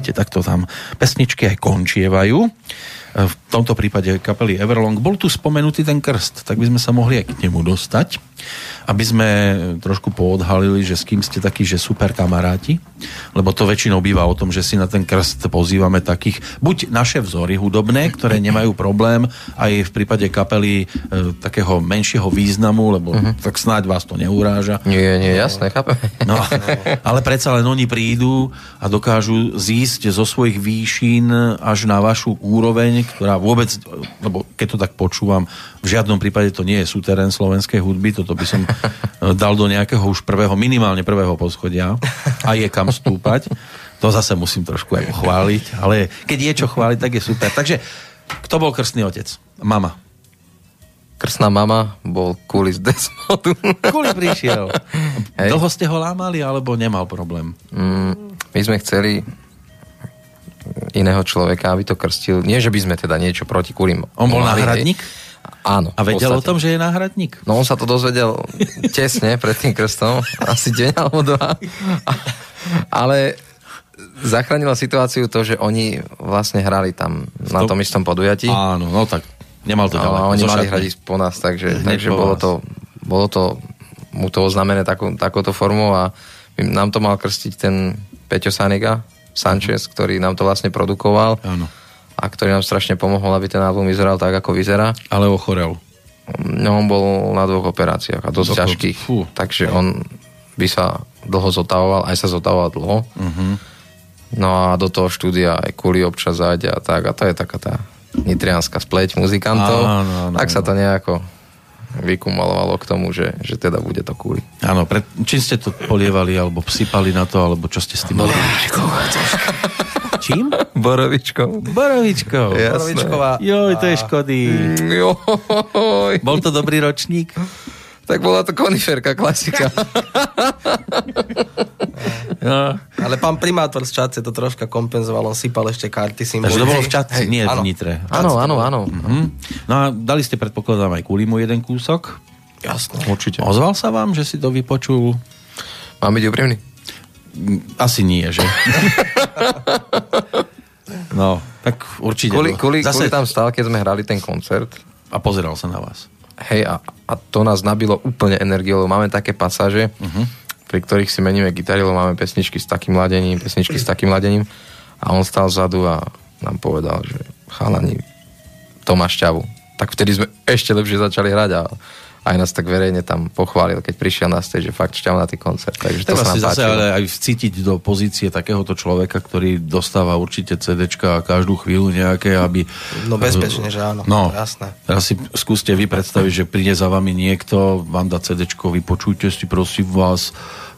Vidíte, takto tam pesničky aj končievajú. V tomto prípade kapely Everlong. Bol tu spomenutý ten krst, tak by sme sa mohli aj k nemu dostať, aby sme trošku poodhalili, že s kým ste takí, že super kamaráti, lebo to väčšinou býva o tom, že si na ten krst pozývame takých, buď naše vzory hudobné, ktoré nemajú problém aj v prípade kapely e, takého menšieho významu, lebo uh-huh. tak snáď vás to neuráža. Nie, nie, jasné, chápem. No, ale predsa len oni prídu a dokážu zísť zo svojich výšin až na vašu úroveň, ktorá vôbec, lebo keď to tak počúvam, v žiadnom prípade to nie je súterén slovenskej hudby, toto by som dal do nejakého už prvého, minimálne prvého poschodia a je kam stúpať. To zase musím trošku aj pochváliť, ale keď je čo chváliť, tak je super. Takže kto bol krstný otec? Mama. Krsná mama bol Kuli z Desmodu. Kuli prišiel. Hej. Dlho ste ho lámali, alebo nemal problém? Mm, my sme chceli iného človeka, aby to krstil. Nie, že by sme teda niečo proti Kulim. On bol náhradník? Áno. A vedel o tom, že je náhradník? No on sa to dozvedel tesne pred tým krstom, asi deň alebo dva. Ale zachránila situáciu to, že oni vlastne hrali tam na tom istom podujatí. Áno, no tak nemal to ďaleko. A oni mali hrať po nás, takže, takže bolo, to, bolo to mu to oznámené takú, takouto formou a nám to mal krstiť ten Peťo Saniga, Sanchez, ktorý nám to vlastne produkoval. Áno. A ktorý nám strašne pomohol, aby ten album vyzeral tak, ako vyzerá. Ale ochorel. No, on bol na dvoch operáciách a dosť Doko, ťažkých. Fú. Takže on by sa dlho zotavoval, aj sa zotavoval dlho. Uh-huh. No a do toho štúdia aj kuli občas zájde a tak. A to je taká tá nitrianská spleť muzikantov. Áno, áno, tak sa to nejako vykumalovalo k tomu, že, že teda bude to kúli. Áno, pred, čím ste to polievali, alebo psypali na to, alebo čo ste s tým mali? Čím? Borovičkou. Borovičkou. Borovičková. Joj, to je škody. Mm, joj. Bol to dobrý ročník? Tak bola to koniferka, klasika. no. Ale pán primátor z Čace to troška kompenzoval, on sypal ešte karty, symboliky. Takže to bolo v Čace, nie áno. v Nitre. Áno, áno, áno. Uh-huh. No a dali ste, predpokladám, aj mu jeden kúsok? Jasné. Určite. Ozval sa vám, že si to vypočul? Mám byť úprimný? Asi nie, že? no, tak určite. Kuli, kuli, Zase... kuli tam stál, keď sme hrali ten koncert. A pozeral sa na vás. Hej, a, a to nás nabilo úplne energiou, máme také pasáže, uh-huh. pri ktorých si meníme gitary, lebo máme pesničky s takým ladením, pesničky s takým ladením. A on stal vzadu a nám povedal, že chalani, to má šťavu. Tak vtedy sme ešte lepšie začali hrať a aj nás tak verejne tam pochválil, keď prišiel na stage, že fakt šťavnatý koncert. Takže to sa nám zase ale aj cítiť do pozície takéhoto človeka, ktorý dostáva určite CDčka a každú chvíľu nejaké, aby... No bezpečne, že áno, no, jasné. Teraz si skúste vy predstaviť, že príde za vami niekto, vám dá CDčko, vypočujte si prosím vás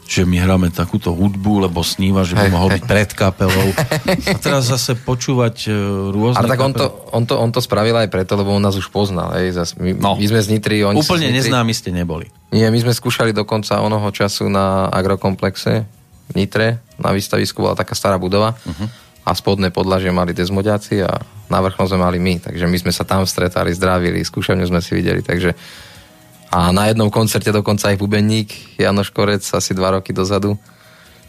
že my hráme takúto hudbu, lebo sníva, že by mohol byť pred kapelou. A teraz zase počúvať e, rôzne... Ale tak on to, on, to, on to spravil aj preto, lebo on nás už poznal. Hej. Zas, my, no. my sme z Nitry, oni Úplne neznámi ste neboli. Nie, my sme skúšali dokonca onoho času na agrokomplexe v Nitre. Na výstavisku bola taká stará budova. Uh-huh. A spodné podlažie mali desmodiaci a na vrchnom sme mali my. Takže my sme sa tam stretali, zdravili, skúšaniu sme si videli. Takže a na jednom koncerte dokonca aj bubenník Janoš Korec asi dva roky dozadu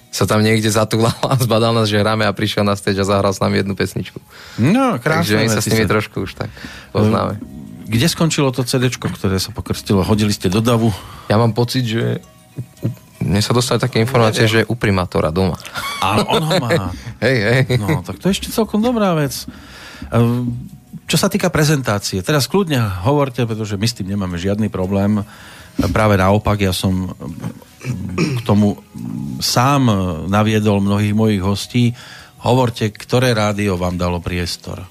sa tam niekde zatúlal a zbadal nás, že hráme a prišiel na stage a zahral s nami jednu pesničku. No, krásne. Takže my sa s nimi sa... trošku už tak poznáme. Kde skončilo to CD, ktoré sa pokrstilo? Hodili ste do davu? Ja mám pocit, že mne sa dostali také informácie, že je u primátora doma. Áno, on ho má. hej, hej. No, tak to je ešte celkom dobrá vec. Čo sa týka prezentácie, teraz kľudne hovorte, pretože my s tým nemáme žiadny problém. Práve naopak, ja som k tomu sám naviedol mnohých mojich hostí. Hovorte, ktoré rádio vám dalo priestor?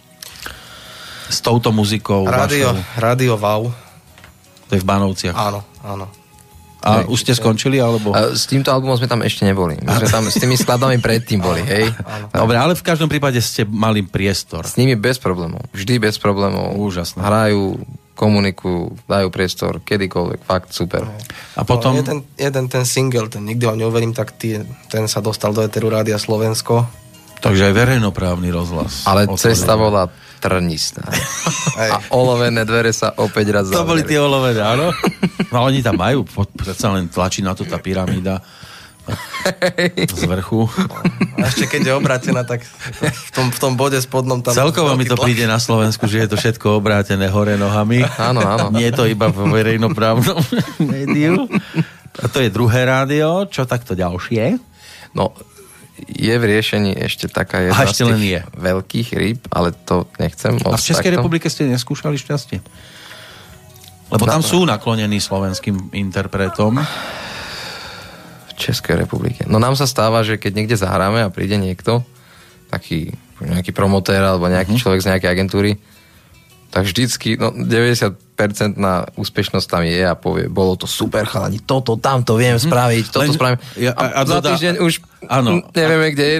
S touto muzikou? Rádio, rádio Wow. To je v Banovciach. Áno, áno. A hej, už ste skončili, alebo? A s týmto albumom sme tam ešte neboli. My sme tam s tými skladami predtým boli, hej. Dobre, ale v každom prípade ste mali priestor. S nimi bez problémov. Vždy bez problémov. Úžasné. Hrajú, komunikujú, dajú priestor, kedykoľvek, fakt super. A potom... No, jeden, jeden ten single, ten nikdy vám neuverím, tak tý, ten sa dostal do Eteru Rádia Slovensko. Takže aj verejnoprávny rozhlas. Ale cesta bola trnistá. A olovené dvere sa opäť raz zavreli. To boli tie olovené, áno? No oni tam majú, predsa len tlačí na to tá pyramída z vrchu. A ešte keď je obrátená, tak v tom, v tom bode spodnom tam... Celkovo mi to tlak. príde na Slovensku, že je to všetko obrátené hore nohami. Áno, áno. Nie je to iba v verejnoprávnom médiu. A to je druhé rádio. Čo takto ďalšie? No, je v riešení ešte taká jedna ešte len je. veľkých rýb, ale to nechcem. A v Českej takto. republike ste neskúšali šťastie? Lebo tam sú naklonení slovenským interpretom. V Českej republike. No nám sa stáva, že keď niekde zahráme a príde niekto, taký nejaký promotér alebo nejaký uh-huh. človek z nejakej agentúry, tak vždycky, no 90 na úspešnosť tam je a povie, bolo to super chalani, toto, tamto viem mhm. spraviť, toto Len, spravím. Ja, a, a, a za týždeň už ano, nevieme, kde je.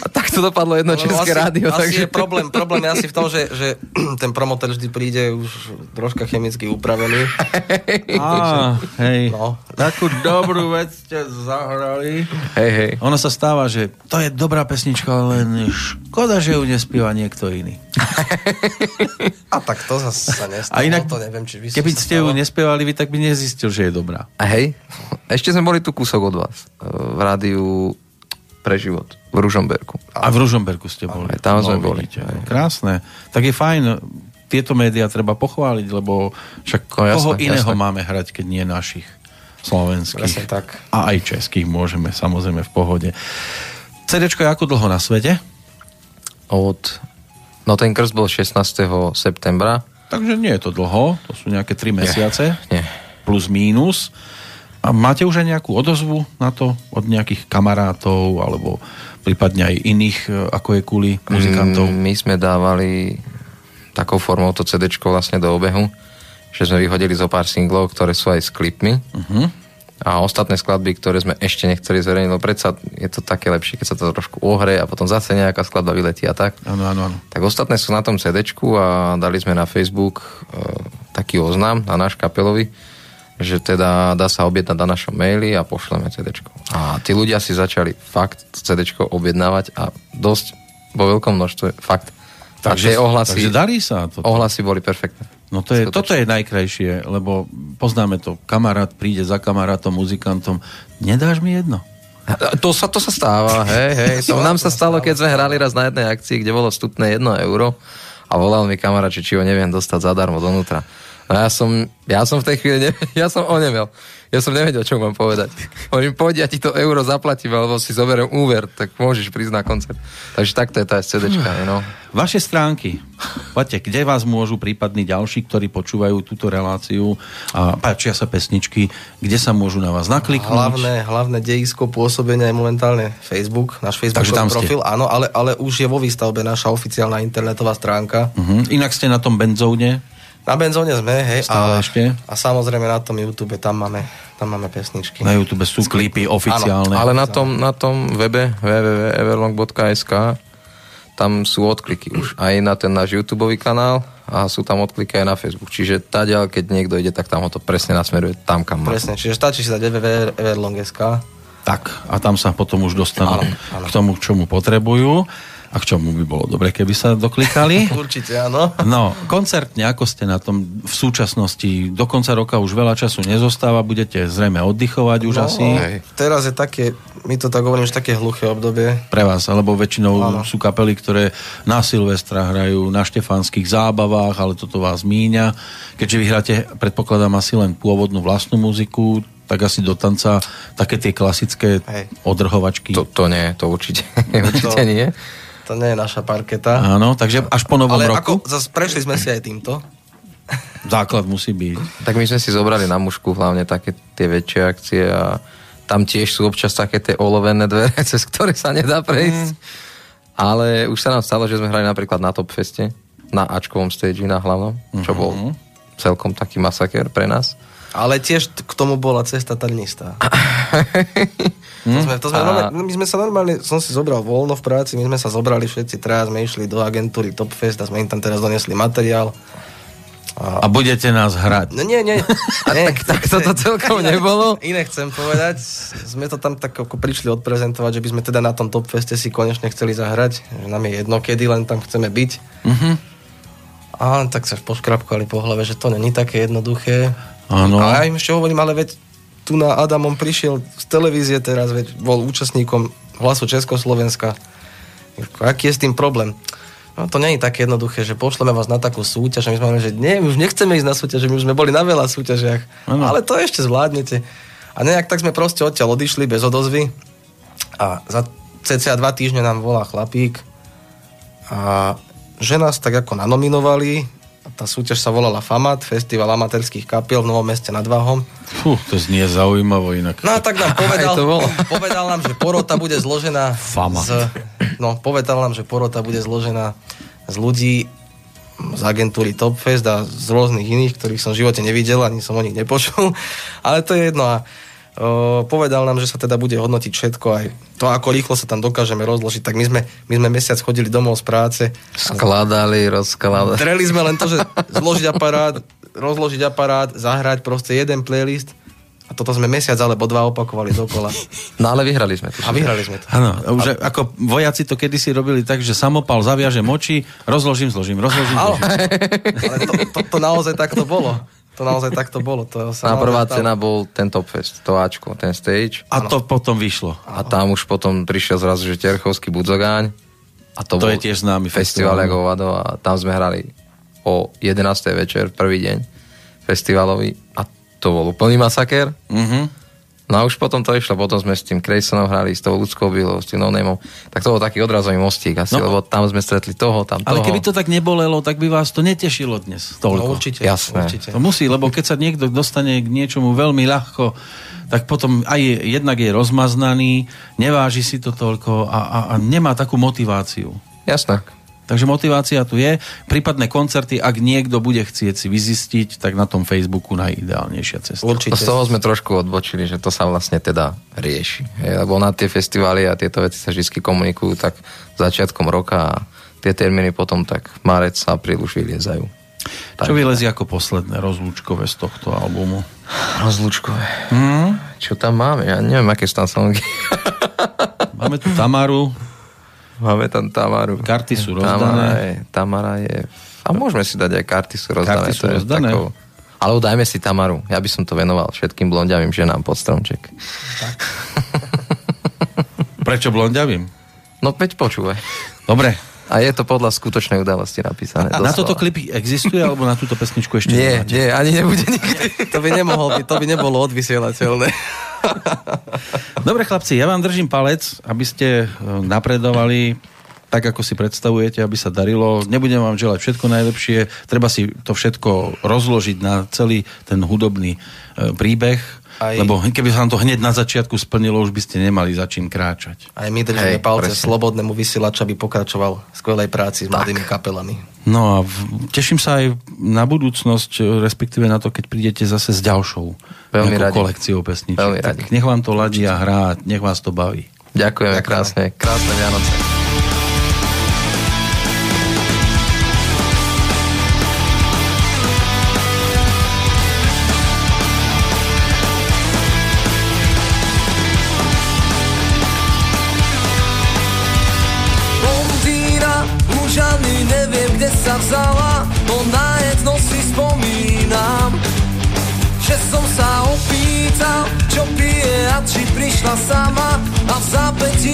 A tak to dopadlo jedno no, české asi, rádio. Asi takže... je problém, problém je asi v tom, že, že ten promotor vždy príde už troška chemicky upravený. Á, hej. No. Takú dobrú vec ste zahrali. Hej, hej. Ono sa stáva, že to je dobrá pesnička, len škoda, že ju nespieva niekto iný. a tak to zase sa nestalo. A inak, to neviem, či Keby ste ju nespievali vy, tak by nezistil, že je dobrá. A hej, ešte sme boli tu kúsok od vás. V rádiu pre život v Ružomberku. A v Ružomberku ste boli. Aj tam no, sme boli. Vidíte, krásne. Tak je fajn, tieto médiá treba pochváliť, lebo však no, jasné, koho iného jasné. máme hrať, keď nie našich slovenských. tak. A aj českých môžeme, samozrejme v pohode. CDčko je ako dlho na svete? Od... No ten krst bol 16. septembra. Takže nie je to dlho, to sú nejaké 3 mesiace. Nie, nie. Plus mínus. A máte už aj nejakú odozvu na to od nejakých kamarátov alebo prípadne aj iných, e, ako je kuli muzikantov? Mm, my sme dávali takou formou to CD vlastne do obehu, že sme vyhodili zo pár singlov, ktoré sú aj s klipmi. Uh-huh a ostatné skladby, ktoré sme ešte nechceli zverejniť, lebo predsa je to také lepšie, keď sa to trošku ohre a potom zase nejaká skladba vyletí a tak. Áno, áno, áno. Tak ostatné sú na tom CD a dali sme na Facebook e, taký oznam na náš kapelovi, že teda dá sa objednať na našom maili a pošleme CD. A tí ľudia si začali fakt CD objednávať a dosť vo veľkom množstve, fakt. Takže, ohlasy, takže darí sa to. Ohlasy boli perfektné. No to je, toto je najkrajšie, lebo poznáme to. Kamarát príde za kamarátom, muzikantom. Nedáš mi jedno? To sa, to sa stáva, hej, hej. To nám sa stalo, keď sme hrali raz na jednej akcii, kde bolo vstupné 1 euro a volal mi kamarát, či, ho neviem dostať zadarmo donútra. No ja som, ja som v tej chvíli, ne, ja som onemel. Ja som nevedel, čo mám povedať. Hovorím, poď, ja ti to euro zaplatím, alebo si zoberiem úver, tak môžeš prísť na koncert. Takže takto je tá SCDčka, no. Vaše stránky, poďte, kde vás môžu prípadní ďalší, ktorí počúvajú túto reláciu a páčia sa pesničky, kde sa môžu na vás nakliknúť? Hlavné, hlavné dejisko pôsobenia je momentálne Facebook, náš Facebook profil, ste. áno, ale, ale už je vo výstavbe naša oficiálna internetová stránka. Uh-huh. Inak ste na tom benzóne? Na benzóne sme, hej. Stále a, ešte? A samozrejme na tom YouTube, tam máme, tam máme pesničky. Na YouTube sú klipy oficiálne. Áno, ale na tom, na tom webe www.everlong.sk tam sú odkliky už aj na ten náš YouTube kanál a sú tam odkliky aj na Facebook. Čiže ďal, keď niekto ide, tak tam ho to presne nasmeruje tam, kam má. Presne, čiže stačí si dať www.everlong.sk tak, a tam sa potom už dostanú k tomu, k čomu potrebujú. A k čomu by bolo dobre, keby sa doklikali? Určite áno. No, koncertne, ako ste na tom v súčasnosti? Do konca roka už veľa času nezostáva, budete zrejme oddychovať už no, asi. Hej. Teraz je také, my to tak hovorím, že také hluché obdobie. Pre vás, alebo väčšinou áno. sú kapely, ktoré na Silvestra hrajú, na štefanských zábavách, ale toto vás míňa. Keďže vyhráte, predpokladám, asi len pôvodnú vlastnú muziku, tak asi do tanca také tie klasické Hej. odrhovačky. To, to nie, to určite, určite to, nie. To nie je naša parketa. Áno, takže až po novom Ale roku. ako, zase prešli sme si aj týmto. Základ musí byť. Tak my sme si zobrali na mužku hlavne také tie väčšie akcie a tam tiež sú občas také tie olovené dvere, cez ktoré sa nedá prejsť. Mm. Ale už sa nám stalo, že sme hrali napríklad na Top Feste, na Ačkovom stage na hlavnom, čo bol mm-hmm. celkom taký masaker pre nás. Ale tiež k tomu bola cesta trnistá. to sme, to sme a... normálne, my sme sa normálne, som si zobral voľno v práci, my sme sa zobrali všetci, teraz sme išli do agentúry Topfest a sme im tam teraz donesli materiál. A, a budete nás hrať. No nie, nie. nie tak, tak toto celkom nebolo. Iné chcem povedať. Sme to tam tak ako prišli odprezentovať, že by sme teda na tom Topfeste si konečne chceli zahrať. Že nám je jedno, kedy len tam chceme byť. Uh-huh. A tak sa poškrapkovali po hlave, že to není také jednoduché. Áno. A ja im ešte hovorím, ale veď tu na Adamom prišiel z televízie teraz, veď bol účastníkom hlasu Československa. Aký je s tým problém? No to nie je také jednoduché, že pošleme vás na takú súťaž a my sme hovorili, že nie, my už nechceme ísť na súťaž, my už sme boli na veľa súťažiach, ano. ale to ešte zvládnete. A nejak tak sme proste odtiaľ odišli bez odozvy a za cca dva týždne nám volá chlapík a že nás tak ako nanominovali tá súťaž sa volala FAMAT, Festival amatérských kapiel v Novom meste nad Váhom. Fú, to znie zaujímavo inak. No a tak nám povedal, to bolo. povedal nám, že porota bude zložená FAMAT. Z, no, povedal nám, že porota bude zložená z ľudí z agentúry Topfest a z rôznych iných, ktorých som v živote nevidel, ani som o nich nepočul. Ale to je jedno. A povedal nám, že sa teda bude hodnotiť všetko, aj to, ako rýchlo sa tam dokážeme rozložiť. Tak my sme, my sme mesiac chodili domov z práce. Skladali, rozkladali. Dreli sme len to, že zložiť aparát, rozložiť aparát, zahrať proste jeden playlist a toto sme mesiac alebo dva opakovali dokola. No ale vyhrali sme to. A vyhrali sme to. Áno, už a... ako vojaci to kedysi robili tak, že samopal zaviaže moči, rozložím, zložím, rozložím, zložím. Ale to, to, to naozaj takto bolo. To naozaj takto bolo. To sa Na prvá tam... cena bol ten Top Fest, to Ačko, ten stage. A ano. to potom vyšlo. A tam už potom prišiel zrazu, že Terchovský Budzogáň. A to, to je tiež známy festival. Festival a tam sme hrali o 11. večer, prvý deň festivalový. A to bol úplný masaker. Uh-huh. No a už potom to išlo, potom sme s tým Krejsonom hrali, s tou ľudskou bylou, s tým no tak to bol taký odrazový mostík asi, no, lebo tam sme stretli toho, tam Ale toho. keby to tak nebolelo, tak by vás to netešilo dnes toľko. No, určite. Jasné. Určite. To musí, lebo keď sa niekto dostane k niečomu veľmi ľahko, tak potom aj jednak je rozmaznaný, neváži si to toľko a, a, a nemá takú motiváciu. Jasné. Takže motivácia tu je. Prípadné koncerty, ak niekto bude chcieť si vyzistiť, tak na tom Facebooku najideálnejšia cesta. Určite. Z toho sme trošku odbočili, že to sa vlastne teda rieši. Lebo na tie festivály a tieto veci sa vždy komunikujú tak začiatkom roka a tie termíny potom tak marec, apríl už vyliezajú. Čo vylezie ako posledné rozlúčkové z tohto albumu? Rozlúčkové? Hmm? Čo tam máme? Ja neviem, aké sú tam songy. máme tu Tamaru, Máme tam Tamaru. Karty sú rozdané. Tamara je, Tamara je... A môžeme si dať aj karty sú rozdané. Karty sú rozdané. Takou... Ale dajme si Tamaru. Ja by som to venoval všetkým blondiavým ženám pod stromček. Tak. Prečo blondiavým? No peď počúvaj. Dobre, a je to podľa skutočnej udalosti napísané. A, na toto klip existuje, alebo na túto pesničku ešte Nie, nemáte? nie, ani nebude nikdy. to by nemohol byť, to by nebolo odvysielateľné. Dobre chlapci, ja vám držím palec, aby ste e, napredovali tak, ako si predstavujete, aby sa darilo. Nebudem vám želať všetko najlepšie, treba si to všetko rozložiť na celý ten hudobný e, príbeh aj... Lebo keby sa nám to hneď na začiatku splnilo, už by ste nemali za čím kráčať. Aj my držíme Hej, palce presne. slobodnému vysielača, aby pokračoval v skvelej práci s tak. mladými kapelami. No a v, teším sa aj na budúcnosť, respektíve na to, keď prídete zase s ďalšou Veľmi radi. kolekciou pesničiek. Veľmi radi. Tak nech vám to ladí a hrá, nech vás to baví. Ďakujeme, Ďakujem. krásne. Krásne Vianoce.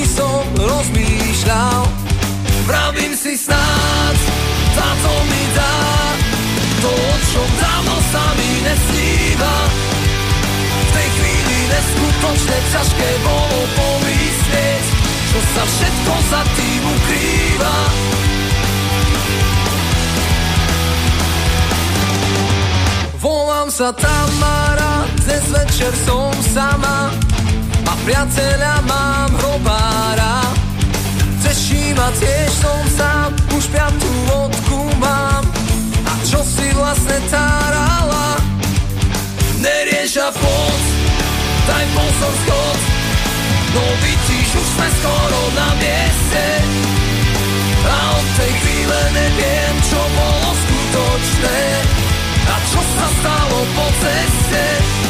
Som rozmýšľal. Vravím si snáď, táto mi dá To, o čom dávno sa mi nesníva V tej chvíli neskutočne ťažké bolo pomyslieť Čo sa všetko za tým ukrýva. Volám sa Tamara, dnes večer som sama a priateľa mám hrobára. Teší ma tiež som sám, už piatú vodku mám a čo si vlastne tárala? Nerieš a poď, daj pozor schod, no vidíš, už sme skoro na mieste. A od tej chvíle neviem, čo bolo skutočné a čo sa stalo po ceste?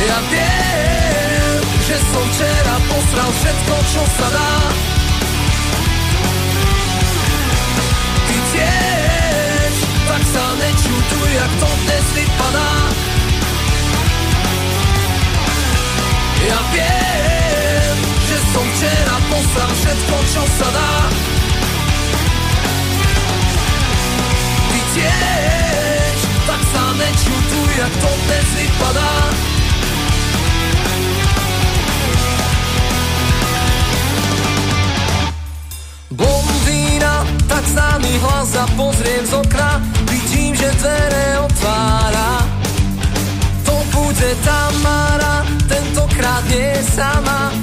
Ja viem, že som včera posral všetko, čo sa dá. Ty tiež, tak sa nečutuj, jak to dnes vypadá. Ja viem, že som včera posral všetko, čo sa dá. Ty tiež, tak sa nečutuj, jak to dnes vypadá známy hlas a pozriem z okna Vidím, že dvere otvára To bude Tamara, tentokrát nie sama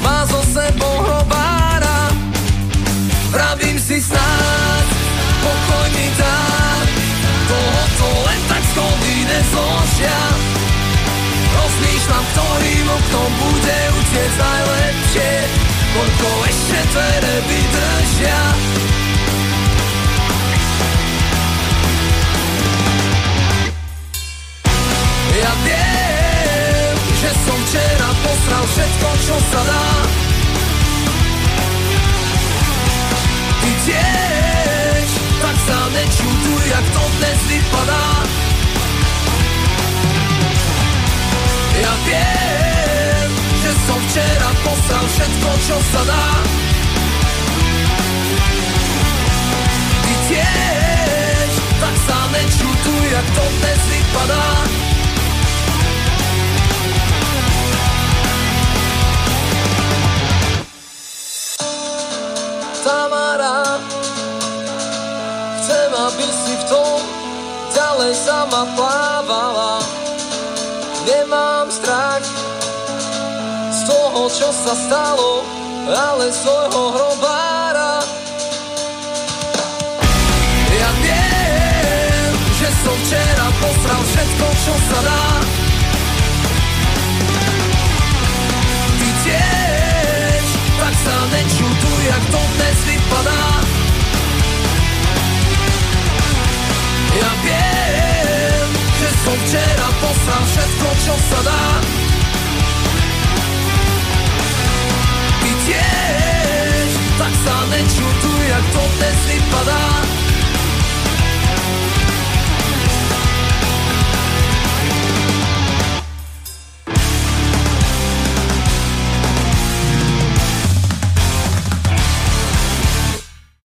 má zo sebou hrobára. Vravím si snáď, pokoj mi dá, toho to len tak schody nezložia. Rozmýšľam, ktorým oknom bude utiec najlepšie, koľko ešte dvere vydržia. Ja viem, že som včera posral všetko, čo sa dá. Ty tiež, tak sa nečuduj, jak to dnes vypadá. Ja viem, že som včera posral všetko, čo sa dá. Ty tiež, tak nečutuj, jak to dnes vypadá ďalej sama plávala. Nemám strach z toho, čo sa stalo ale svojho hrobára. Ja viem, že som včera posral všetko, čo sa dá. Ty tiež, tak sa nečutuj, jak to dnes vypadá. Viem, že som včera posral všetko, čo sa dá tiež Tak sa nečutuj, jak to dnes vypadá